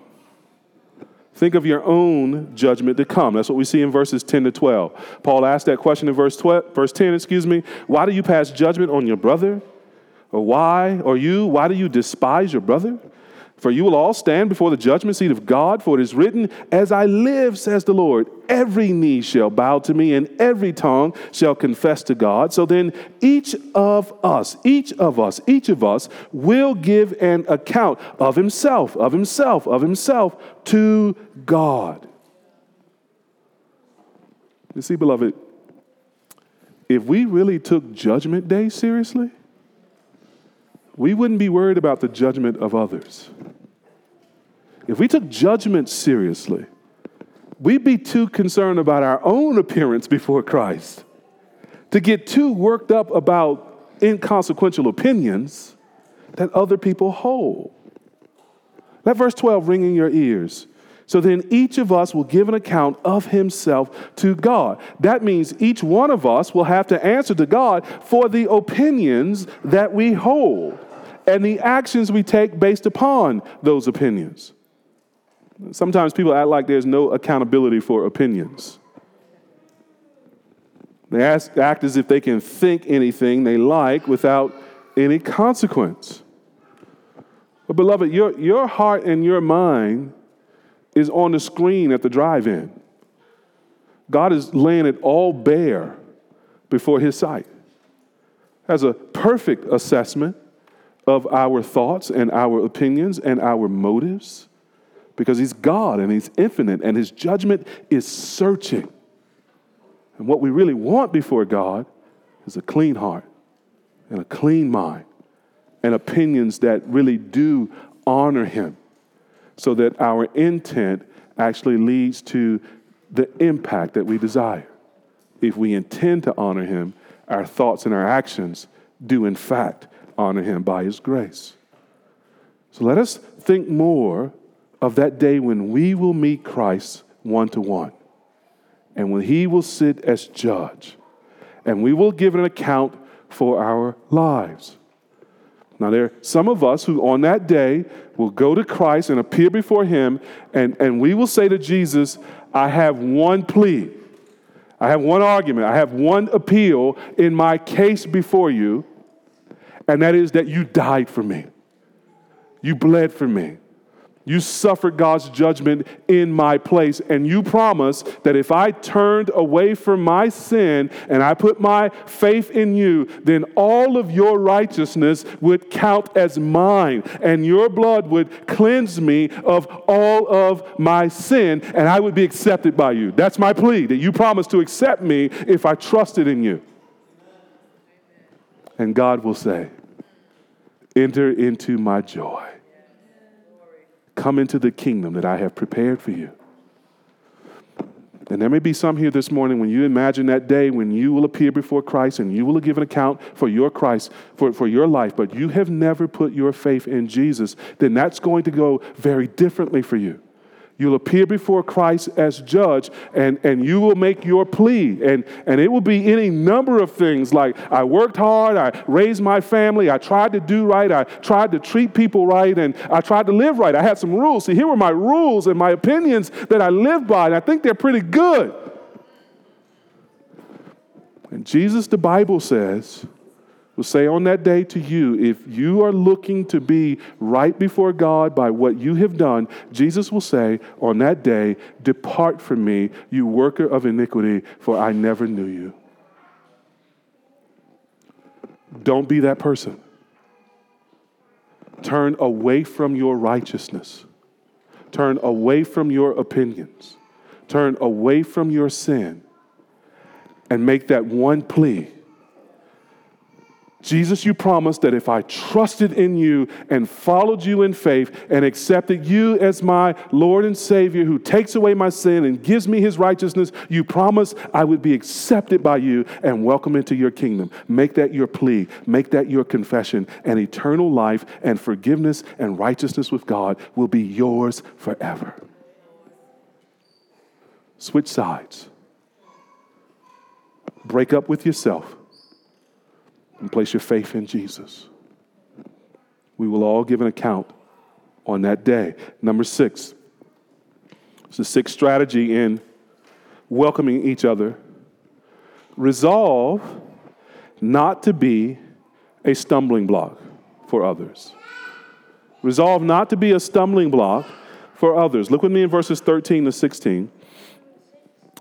Think of your own judgment to come. That's what we see in verses 10 to 12. Paul asked that question in verse 12, verse 10, excuse me. Why do you pass judgment on your brother? Or why, or you, why do you despise your brother? For you will all stand before the judgment seat of God, for it is written, As I live, says the Lord, every knee shall bow to me, and every tongue shall confess to God. So then, each of us, each of us, each of us will give an account of himself, of himself, of himself to God. You see, beloved, if we really took Judgment Day seriously, we wouldn't be worried about the judgment of others. If we took judgment seriously, we'd be too concerned about our own appearance before Christ to get too worked up about inconsequential opinions that other people hold. Let verse 12 ring in your ears. So then each of us will give an account of himself to God. That means each one of us will have to answer to God for the opinions that we hold and the actions we take based upon those opinions. Sometimes people act like there's no accountability for opinions. They ask, act as if they can think anything they like without any consequence. But, beloved, your, your heart and your mind is on the screen at the drive in. God is laying it all bare before His sight. Has a perfect assessment of our thoughts and our opinions and our motives because He's God and He's infinite and His judgment is searching. And what we really want before God is a clean heart and a clean mind and opinions that really do honor Him so that our intent actually leads to the impact that we desire. If we intend to honor Him, our thoughts and our actions do, in fact, honor him by his grace. So let us think more of that day when we will meet Christ one to one and when he will sit as judge and we will give an account for our lives. Now, there are some of us who on that day will go to Christ and appear before him, and, and we will say to Jesus, I have one plea. I have one argument. I have one appeal in my case before you and that is that you died for me. You bled for me. You suffered God's judgment in my place. And you promised that if I turned away from my sin and I put my faith in you, then all of your righteousness would count as mine. And your blood would cleanse me of all of my sin. And I would be accepted by you. That's my plea that you promised to accept me if I trusted in you. And God will say, Enter into my joy. Come into the kingdom that I have prepared for you. And there may be some here this morning when you imagine that day when you will appear before Christ and you will give an account for your Christ, for, for your life, but you have never put your faith in Jesus, then that's going to go very differently for you. You'll appear before Christ as judge, and, and you will make your plea. And, and it will be any number of things like I worked hard, I raised my family, I tried to do right, I tried to treat people right, and I tried to live right. I had some rules. See, here were my rules and my opinions that I live by, and I think they're pretty good. And Jesus, the Bible says, will say on that day to you if you are looking to be right before God by what you have done, Jesus will say on that day, Depart from me, you worker of iniquity, for I never knew you. Don't be that person. Turn away from your righteousness. Turn away from your opinions. Turn away from your sin and make that one plea Jesus, you promised that if I trusted in you and followed you in faith and accepted you as my Lord and Savior who takes away my sin and gives me his righteousness, you promised I would be accepted by you and welcome into your kingdom. Make that your plea, make that your confession, and eternal life and forgiveness and righteousness with God will be yours forever. Switch sides. Break up with yourself and place your faith in Jesus. We will all give an account on that day. Number six, it's the sixth strategy in welcoming each other. Resolve not to be a stumbling block for others. Resolve not to be a stumbling block for others. Look with me in verses 13 to 16.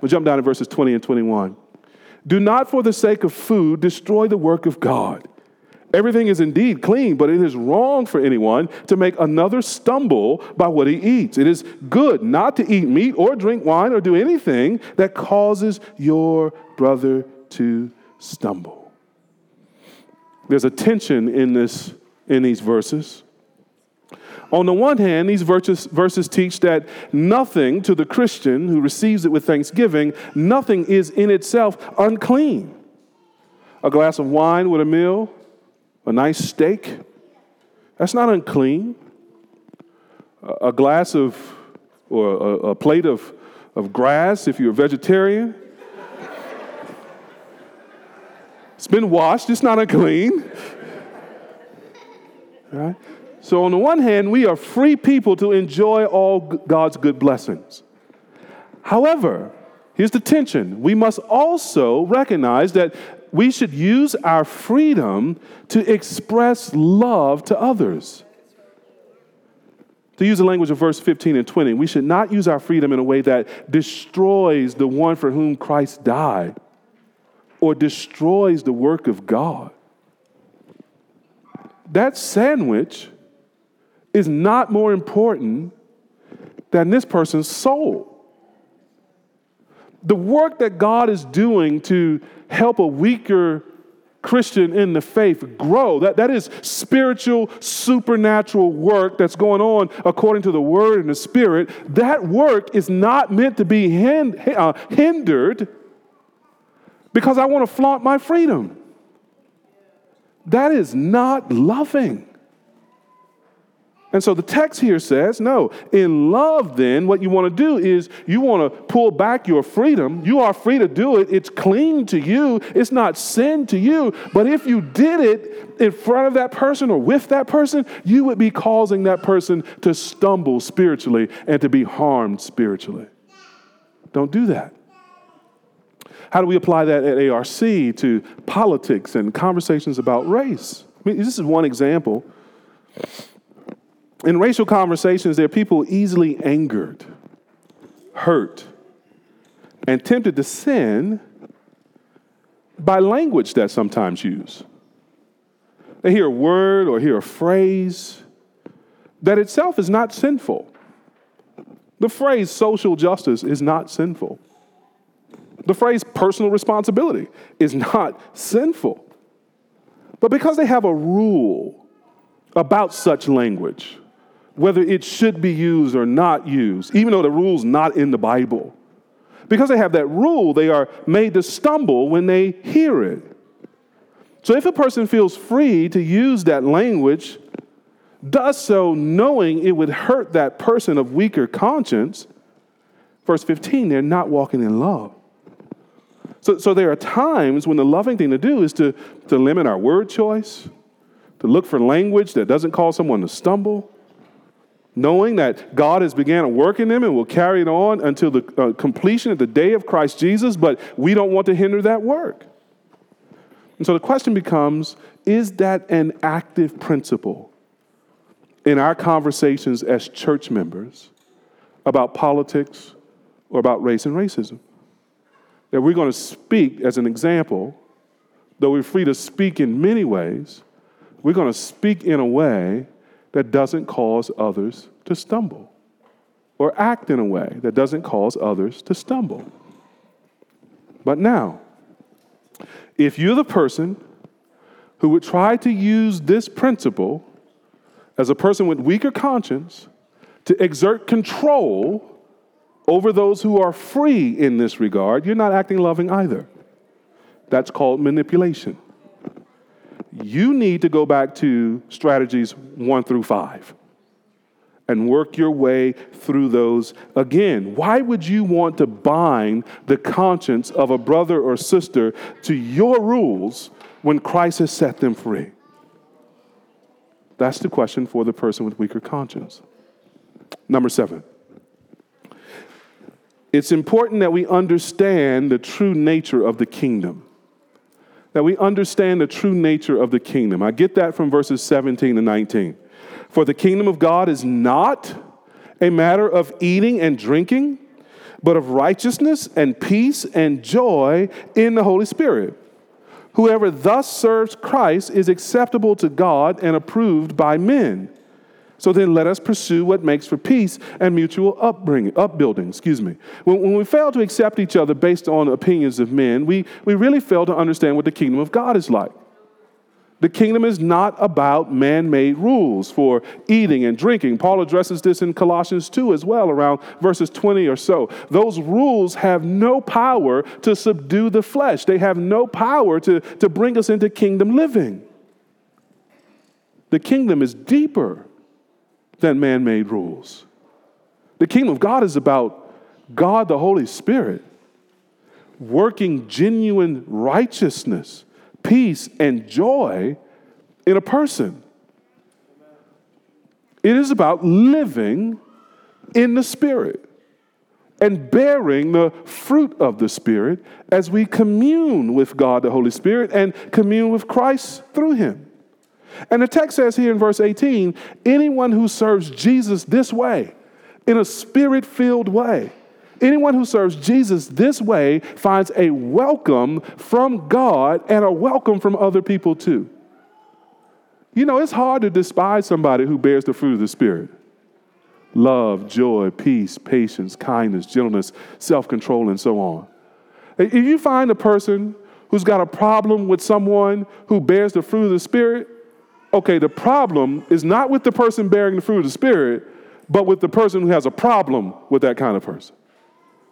We'll jump down to verses 20 and 21. Do not for the sake of food destroy the work of God. Everything is indeed clean, but it is wrong for anyone to make another stumble by what he eats. It is good not to eat meat or drink wine or do anything that causes your brother to stumble. There's a tension in this in these verses. On the one hand, these verses, verses teach that nothing to the Christian who receives it with thanksgiving, nothing is in itself unclean. A glass of wine with a meal, a nice steak, that's not unclean. A glass of, or a, a plate of, of grass, if you're a vegetarian, it's been washed, it's not unclean. Right? So, on the one hand, we are free people to enjoy all God's good blessings. However, here's the tension we must also recognize that we should use our freedom to express love to others. To use the language of verse 15 and 20, we should not use our freedom in a way that destroys the one for whom Christ died or destroys the work of God. That sandwich is not more important than this person's soul. The work that God is doing to help a weaker Christian in the faith grow. That, that is spiritual, supernatural work that's going on according to the Word and the Spirit. That work is not meant to be hind, uh, hindered because I want to flaunt my freedom. That is not loving. And so the text here says, no, in love, then, what you want to do is you want to pull back your freedom. You are free to do it. It's clean to you, it's not sin to you. But if you did it in front of that person or with that person, you would be causing that person to stumble spiritually and to be harmed spiritually. Don't do that. How do we apply that at ARC to politics and conversations about race? I mean, this is one example in racial conversations, there are people easily angered, hurt, and tempted to sin by language that's sometimes used. They hear a word or hear a phrase that itself is not sinful. The phrase social justice is not sinful. The phrase personal responsibility is not sinful. But because they have a rule about such language, whether it should be used or not used, even though the rule's not in the Bible. Because they have that rule, they are made to stumble when they hear it. So if a person feels free to use that language, does so knowing it would hurt that person of weaker conscience, verse 15, they're not walking in love. So, so there are times when the loving thing to do is to, to limit our word choice, to look for language that doesn't cause someone to stumble, knowing that God has began a work in them and will carry it on until the uh, completion of the day of Christ Jesus, but we don't want to hinder that work. And so the question becomes is that an active principle in our conversations as church members about politics or about race and racism? That we're going to speak as an example, though we're free to speak in many ways, we're going to speak in a way that doesn't cause others to stumble, or act in a way that doesn't cause others to stumble. But now, if you're the person who would try to use this principle as a person with weaker conscience to exert control over those who are free in this regard, you're not acting loving either. That's called manipulation. You need to go back to strategies one through five and work your way through those again. Why would you want to bind the conscience of a brother or sister to your rules when Christ has set them free? That's the question for the person with weaker conscience. Number seven. It's important that we understand the true nature of the kingdom. That we understand the true nature of the kingdom. I get that from verses 17 to 19. For the kingdom of God is not a matter of eating and drinking, but of righteousness and peace and joy in the Holy Spirit. Whoever thus serves Christ is acceptable to God and approved by men. So then let us pursue what makes for peace and mutual upbringing, upbuilding. Excuse me. When, when we fail to accept each other based on opinions of men, we, we really fail to understand what the kingdom of God is like. The kingdom is not about man made rules for eating and drinking. Paul addresses this in Colossians 2 as well, around verses 20 or so. Those rules have no power to subdue the flesh, they have no power to, to bring us into kingdom living. The kingdom is deeper than man made rules. The kingdom of God is about God the Holy Spirit working genuine righteousness peace, and joy in a person. It is about living in the Spirit and bearing the fruit of the Spirit as we commune with God, the Holy Spirit, and commune with Christ through Him. And the text says here in verse 18 anyone who serves Jesus this way, in a spirit filled way, Anyone who serves Jesus this way finds a welcome from God and a welcome from other people too. You know, it's hard to despise somebody who bears the fruit of the Spirit love, joy, peace, patience, kindness, gentleness, self control, and so on. If you find a person who's got a problem with someone who bears the fruit of the Spirit, okay, the problem is not with the person bearing the fruit of the Spirit, but with the person who has a problem with that kind of person.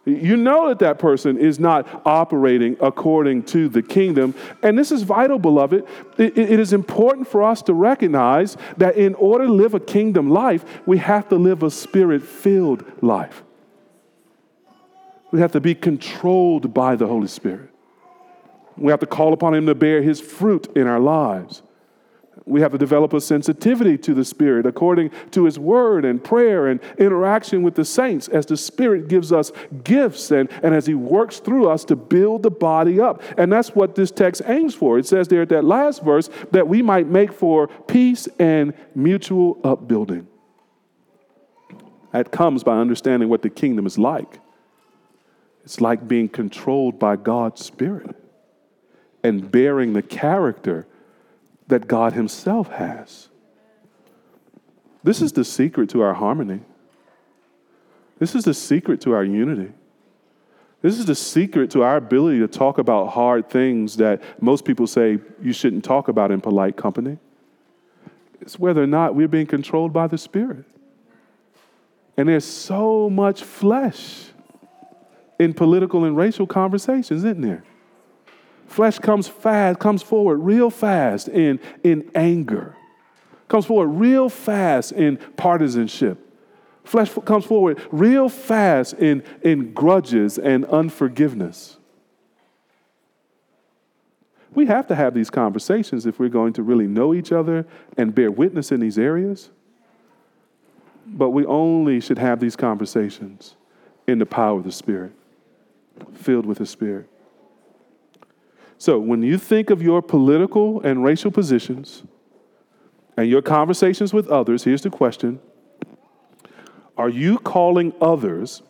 You know that that person is not operating according to the kingdom. And this is vital, beloved. it, it is important for us to recognize that in order to live a kingdom life, we have to live a spirit filled life. We have to be controlled by the Holy Spirit. We have to call upon Him to bear His fruit in our lives we have to develop a sensitivity to the Spirit according to His Word and prayer and interaction with the saints as the Spirit gives us gifts and, and as He works through us to build the body up. And that's what this text aims for. It says there at that last verse that we might make for peace and mutual upbuilding. That comes by understanding what the kingdom is like. It's like being controlled by God's Spirit and bearing the character that God Himself has. This is the secret to our harmony. This is the secret to our unity. This is the secret to our ability to talk about hard things that most people say you shouldn't talk about in polite company. It's whether or not we're being controlled by the Spirit. And there's so much flesh in political and racial conversations, isn't there? Flesh comes fast, comes forward real fast in, in anger, comes forward real fast in partisanship. Flesh comes forward real fast in, in grudges and unforgiveness. We have to have these conversations if we're going to really know each other and bear witness in these areas. But we only should have these conversations in the power of the Spirit, filled with the Spirit. So, when you think of your political and racial positions and your conversations with others, here's the question Are you calling others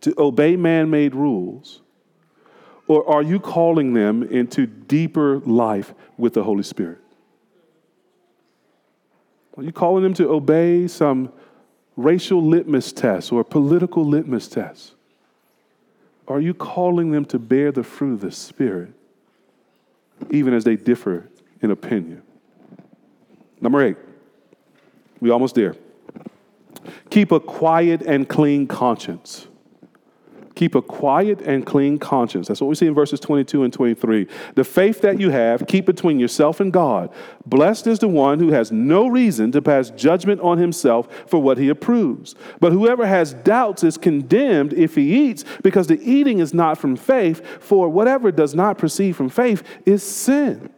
to obey man made rules, or are you calling them into deeper life with the Holy Spirit? Are you calling them to obey some racial litmus test or political litmus test? Are you calling them to bear the fruit of the Spirit, even as they differ in opinion? Number eight, we almost there. Keep a quiet and clean conscience. Keep a quiet and clean conscience. That's what we see in verses 22 and 23. The faith that you have, keep between yourself and God. Blessed is the one who has no reason to pass judgment on himself for what he approves. But whoever has doubts is condemned if he eats, because the eating is not from faith, for whatever does not proceed from faith is sin.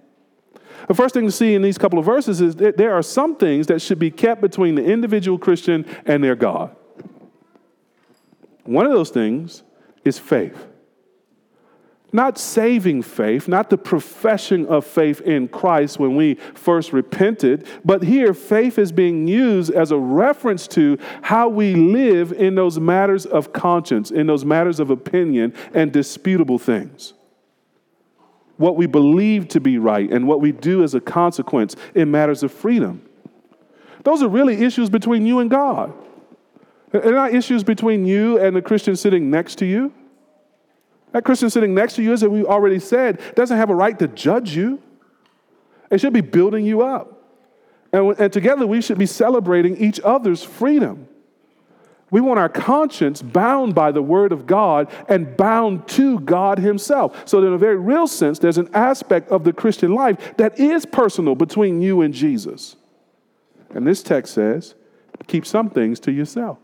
The first thing to see in these couple of verses is that there are some things that should be kept between the individual Christian and their God. One of those things is faith. Not saving faith, not the profession of faith in Christ when we first repented, but here faith is being used as a reference to how we live in those matters of conscience, in those matters of opinion and disputable things. What we believe to be right and what we do as a consequence in matters of freedom. Those are really issues between you and God. They're not issues between you and the Christian sitting next to you. That Christian sitting next to you, as we already said, doesn't have a right to judge you. It should be building you up. And, and together we should be celebrating each other's freedom. We want our conscience bound by the Word of God and bound to God Himself. So, in a very real sense, there's an aspect of the Christian life that is personal between you and Jesus. And this text says, keep some things to yourself.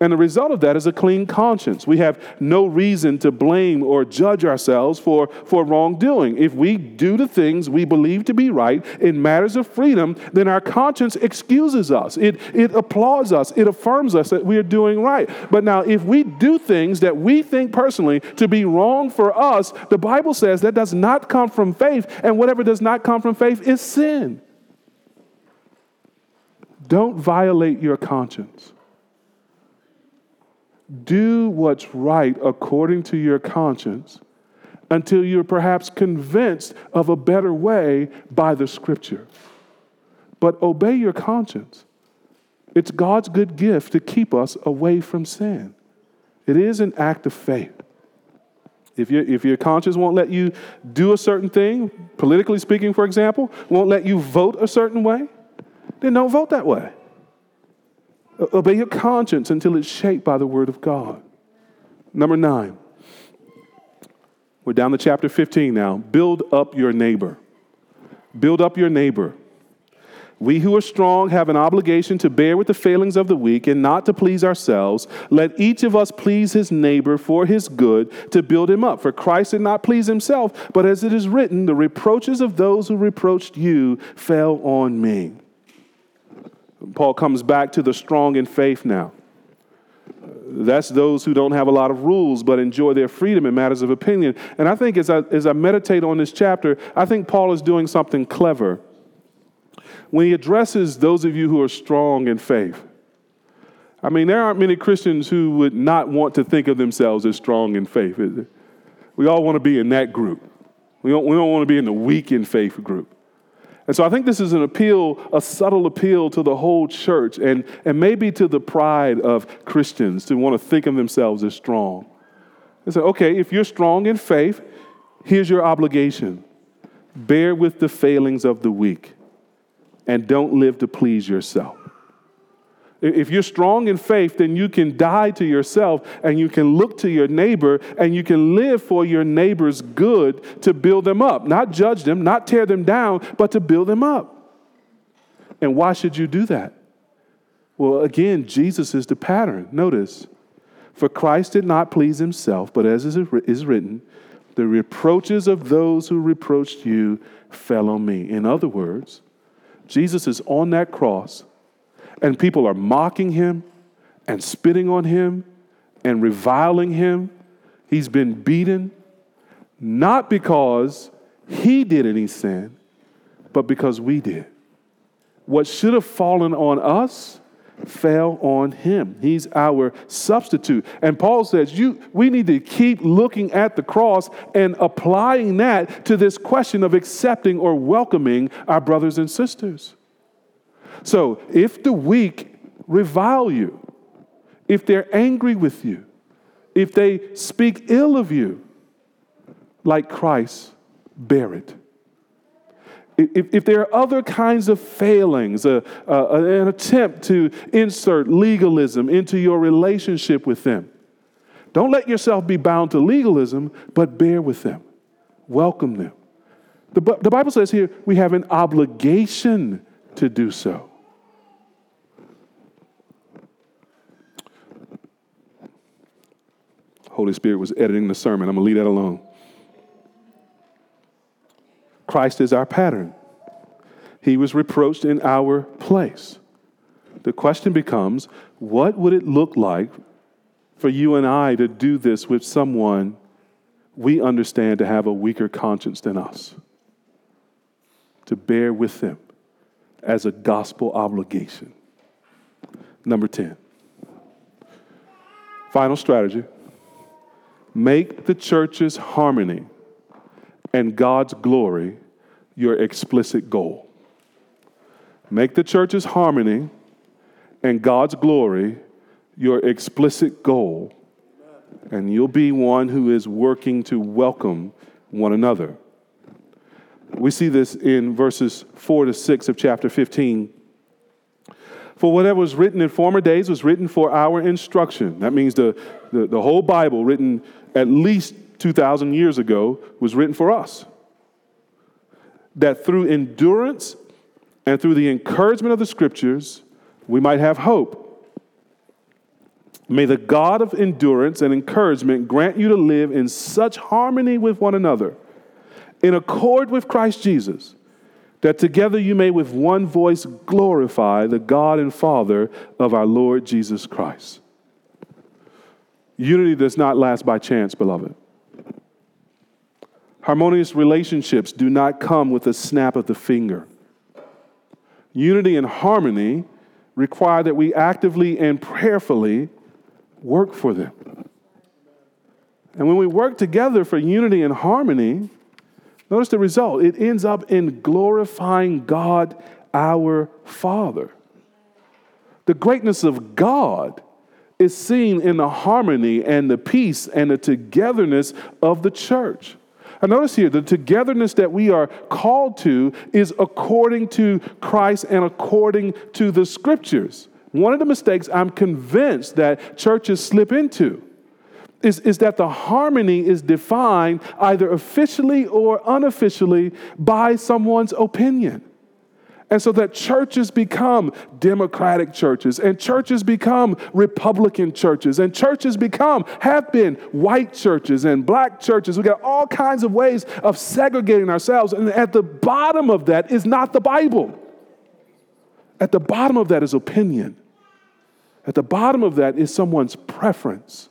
And the result of that is a clean conscience. We have no reason to blame or judge ourselves for, for wrongdoing. If we do the things we believe to be right in matters of freedom, then our conscience excuses us. It, it applauds us. It affirms us that we are doing right. But now, if we do things that we think personally to be wrong for us, the Bible says that does not come from faith, and whatever does not come from faith is sin. Don't violate your conscience do what's right according to your conscience until you're perhaps convinced of a better way by the scripture. But obey your conscience. It's God's good gift to keep us away from sin. It is an act of faith. If, you, if your conscience won't let you do a certain thing, politically speaking, for example, won't let you vote a certain way, then don't vote that way. Obey your conscience until it's shaped by the word of God. Number nine. We're down to chapter 15 now. Build up your neighbor. Build up your neighbor. We who are strong have an obligation to bear with the failings of the weak and not to please ourselves. Let each of us please his neighbor for his good to build him up. For Christ did not please himself, but as it is written, the reproaches of those who reproached you fell on me. Paul comes back to the strong in faith now. That's those who don't have a lot of rules but enjoy their freedom in matters of opinion. And I think as I, as I meditate on this chapter, I think Paul is doing something clever when he addresses those of you who are strong in faith. I mean, there aren't many Christians who would not want to think of themselves as strong in faith, is? We all want to be in that group. We don't, we don't want to be in the weak in faith group. And so I think this is an appeal, a subtle appeal to the whole church and, and maybe to the pride of Christians to want to think of themselves as strong. And say, okay, if you're strong in faith, here's your obligation bear with the failings of the weak and don't live to please yourself. If you're strong in faith, then you can die to yourself and you can look to your neighbor and you can live for your neighbor's good to build them up. Not judge them, not tear them down, but to build them up. And why should you do that? Well, again, Jesus is the pattern. Notice, for Christ did not please himself, but as is written, the reproaches of those who reproached you fell on me. In other words, Jesus is on that cross and people are mocking him and spitting on him and reviling him. He's been beaten, not because he did any sin, but because we did. What should have fallen on us fell on him. He's our substitute. And Paul says, you, we need to keep looking at the cross and applying that to this question of accepting or welcoming our brothers and sisters. So if the weak revile you, if they're angry with you, If they speak ill of you, like Christ, bear it. If, if there are other kinds of failings, uh, uh, an attempt to insert legalism into your relationship with them, don't let yourself be bound to legalism, but bear with them. Welcome them. The, the Bible says here we have an obligation to do so. Holy Spirit was editing the sermon. I'm going to leave that alone. Christ is our pattern. He was reproached in our place. The question becomes what would it look like for you and I to do this with someone we understand to have a weaker conscience than us? To bear with them as a gospel obligation. Number 10. Final strategy make the church's harmony and God's glory your explicit goal. Make the church's harmony and God's glory your explicit goal, and you'll be one who is working to welcome one another. We see this in verses 4 to 6 of chapter 15. For whatever was written in former days was written for our instruction. That means the, the, the whole Bible, written at least 2,000 years ago, was written for us. That through endurance and through the encouragement of the scriptures, we might have hope. May the God of endurance and encouragement grant you to live in such harmony with one another, in accord with Christ Jesus, that together you may with one voice glorify the God and Father of our Lord Jesus Christ. Unity does not last by chance, beloved. Harmonious relationships do not come with a snap of the finger. Unity and harmony require that we actively and prayerfully work for them. And when we work together for unity and harmony, notice the result. It ends up in glorifying God our Father. The greatness of God is seen in the harmony and the peace and the togetherness of the church. And notice here, the togetherness that we are called to is according to Christ and according to the scriptures. One of the mistakes I'm convinced that churches slip into is, is that the harmony is defined either officially or unofficially by someone's opinion. And so that churches become democratic churches, and churches become Republican churches, and churches become, have been white churches and black churches. We got all kinds of ways of segregating ourselves. And at the bottom of that is not the Bible. At the bottom of that is opinion. At the bottom of that is someone's preference.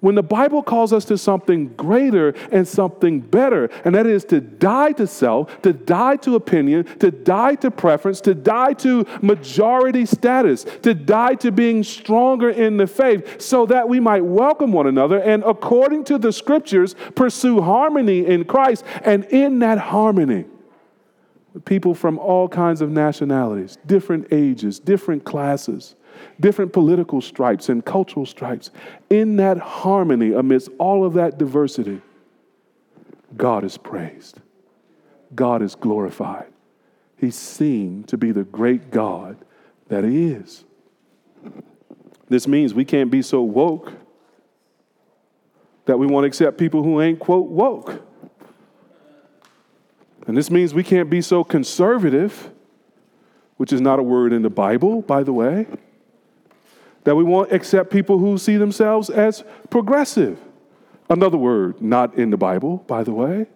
When the Bible calls us to something greater and something better, and that is to die to self, to die to opinion, to die to preference, to die to majority status, to die to being stronger in the faith, so that we might welcome one another and, according to the scriptures, pursue harmony in Christ. And in that harmony, people from all kinds of nationalities, different ages, different classes, different political stripes and cultural stripes. In that harmony, amidst all of that diversity, God is praised, God is glorified. He's seen to be the great God that He is. This means we can't be so woke that we want to accept people who ain't, quote, woke. And this means we can't be so conservative, which is not a word in the Bible, by the way, that we won't accept people who see themselves as progressive. Another word, not in the Bible, by the way.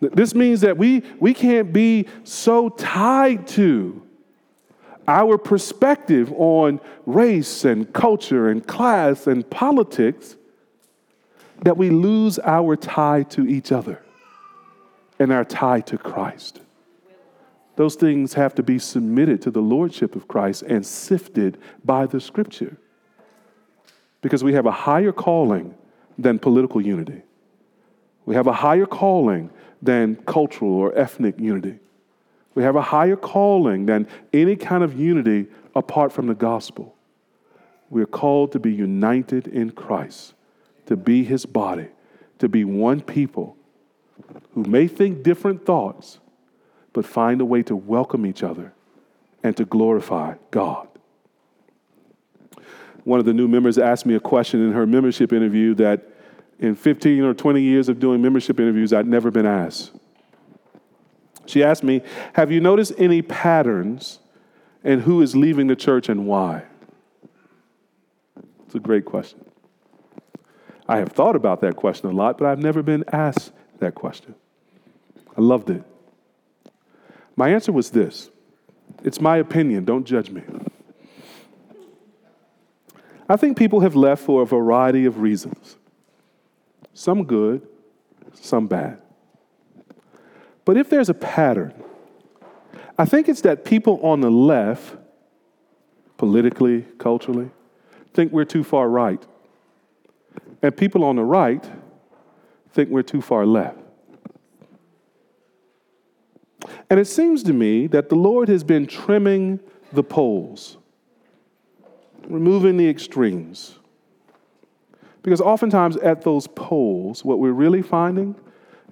This means that we, we can't be so tied to our perspective on race and culture and class and politics that we lose our tie to each other and our tie to Christ. Those things have to be submitted to the lordship of Christ and sifted by the scripture. Because we have a higher calling than political unity. We have a higher calling than cultural or ethnic unity. We have a higher calling than any kind of unity apart from the gospel. We're called to be united in Christ, to be his body, to be one people who may think different thoughts, but find a way to welcome each other and to glorify God. One of the new members asked me a question in her membership interview that in 15 or 20 years of doing membership interviews, I'd never been asked. She asked me, Have you noticed any patterns in who is leaving the church and why? It's a great question. I have thought about that question a lot, but I've never been asked that question. I loved it. My answer was this it's my opinion, don't judge me. I think people have left for a variety of reasons some good, some bad. But if there's a pattern, I think it's that people on the left, politically, culturally, think we're too far right. And people on the right think we're too far left. And it seems to me that the Lord has been trimming the poles, removing the extremes. Because oftentimes at those poles, what we're really finding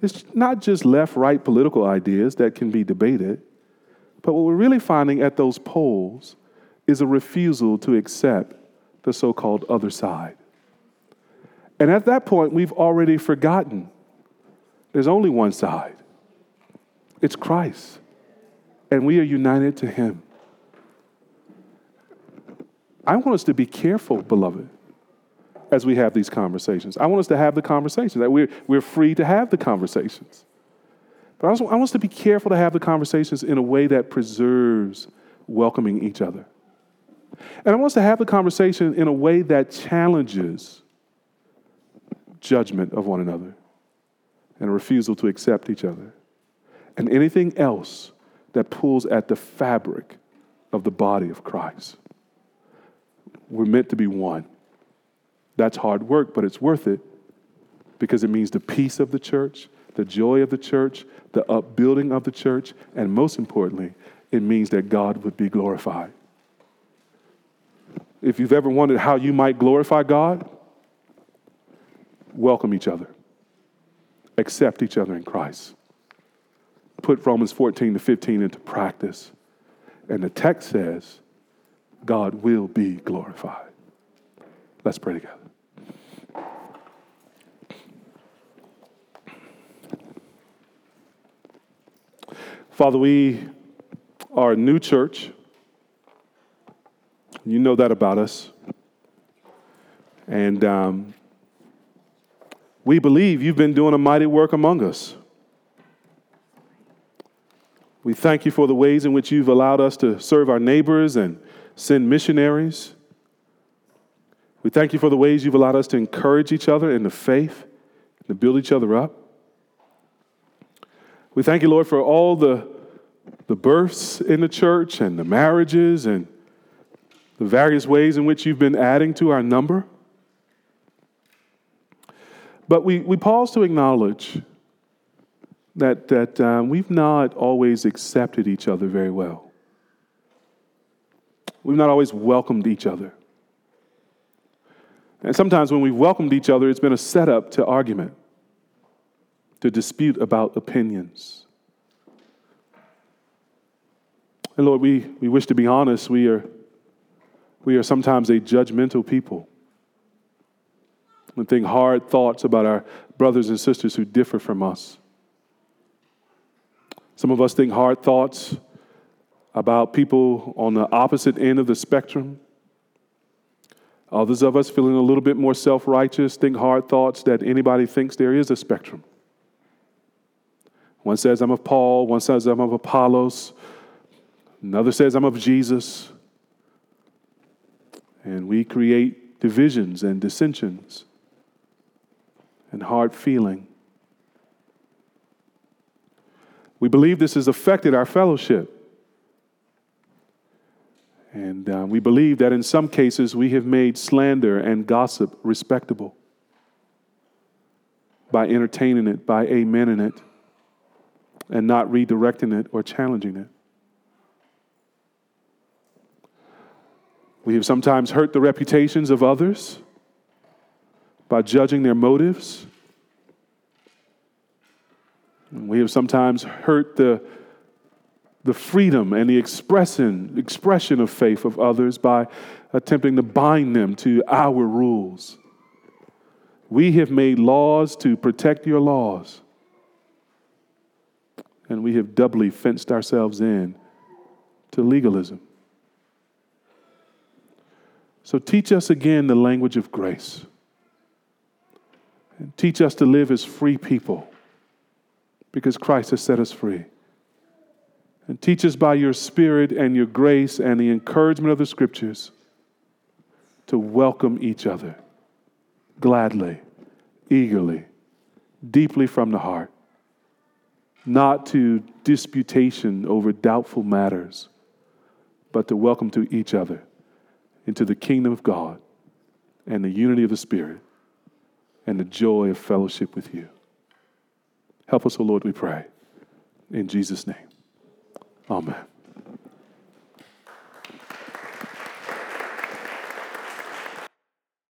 is not just left right political ideas that can be debated, but what we're really finding at those poles is a refusal to accept the so called other side. And at that point, we've already forgotten there's only one side it's Christ. And we are united to Him. I want us to be careful, beloved, as we have these conversations. I want us to have the conversations, that we're, we're free to have the conversations. But I, also, I want us to be careful to have the conversations in a way that preserves welcoming each other. And I want us to have the conversation in a way that challenges judgment of one another and a refusal to accept each other and anything else that pulls at the fabric of the body of Christ. We're meant to be one. That's hard work, but it's worth it because it means the peace of the church, the joy of the church, the upbuilding of the church, and most importantly, it means that God would be glorified. If you've ever wondered how you might glorify God, welcome each other, accept each other in Christ. Put Romans 14 to 15 into practice. And the text says, God will be glorified. Let's pray together. Father, we are a new church. You know that about us. And um, we believe you've been doing a mighty work among us. We thank you for the ways in which you've allowed us to serve our neighbors and send missionaries. We thank you for the ways you've allowed us to encourage each other in the faith, and to build each other up. We thank you, Lord, for all the, the births in the church and the marriages and the various ways in which you've been adding to our number. But we, we pause to acknowledge that, that um, we've not always accepted each other very well. We've not always welcomed each other. And sometimes when we've welcomed each other, it's been a setup to argument, to dispute about opinions. And Lord, we, we wish to be honest. We are we are sometimes a judgmental people. We think hard thoughts about our brothers and sisters who differ from us. Some of us think hard thoughts about people on the opposite end of the spectrum. Others of us feeling a little bit more self righteous think hard thoughts that anybody thinks there is a spectrum. One says, I'm of Paul, one says, I'm of Apollos, another says, I'm of Jesus and we create divisions and dissensions and hard feeling. We believe this has affected our fellowship. And uh, we believe that in some cases we have made slander and gossip respectable by entertaining it, by amening it, and not redirecting it or challenging it. We have sometimes hurt the reputations of others by judging their motives. We have sometimes hurt the, the freedom and the expression, expression of faith of others by attempting to bind them to our rules. We have made laws to protect your laws, and we have doubly fenced ourselves in to legalism. So teach us again the language of grace. And teach us to live as free people because Christ has set us free. And teach us by your Spirit and your grace and the encouragement of the Scriptures to welcome each other gladly, eagerly, deeply from the heart, not to disputation over doubtful matters, but to welcome to each other into the kingdom of God and the unity of the Spirit and the joy of fellowship with you. Help us, O Lord, we pray. In Jesus' name, amen.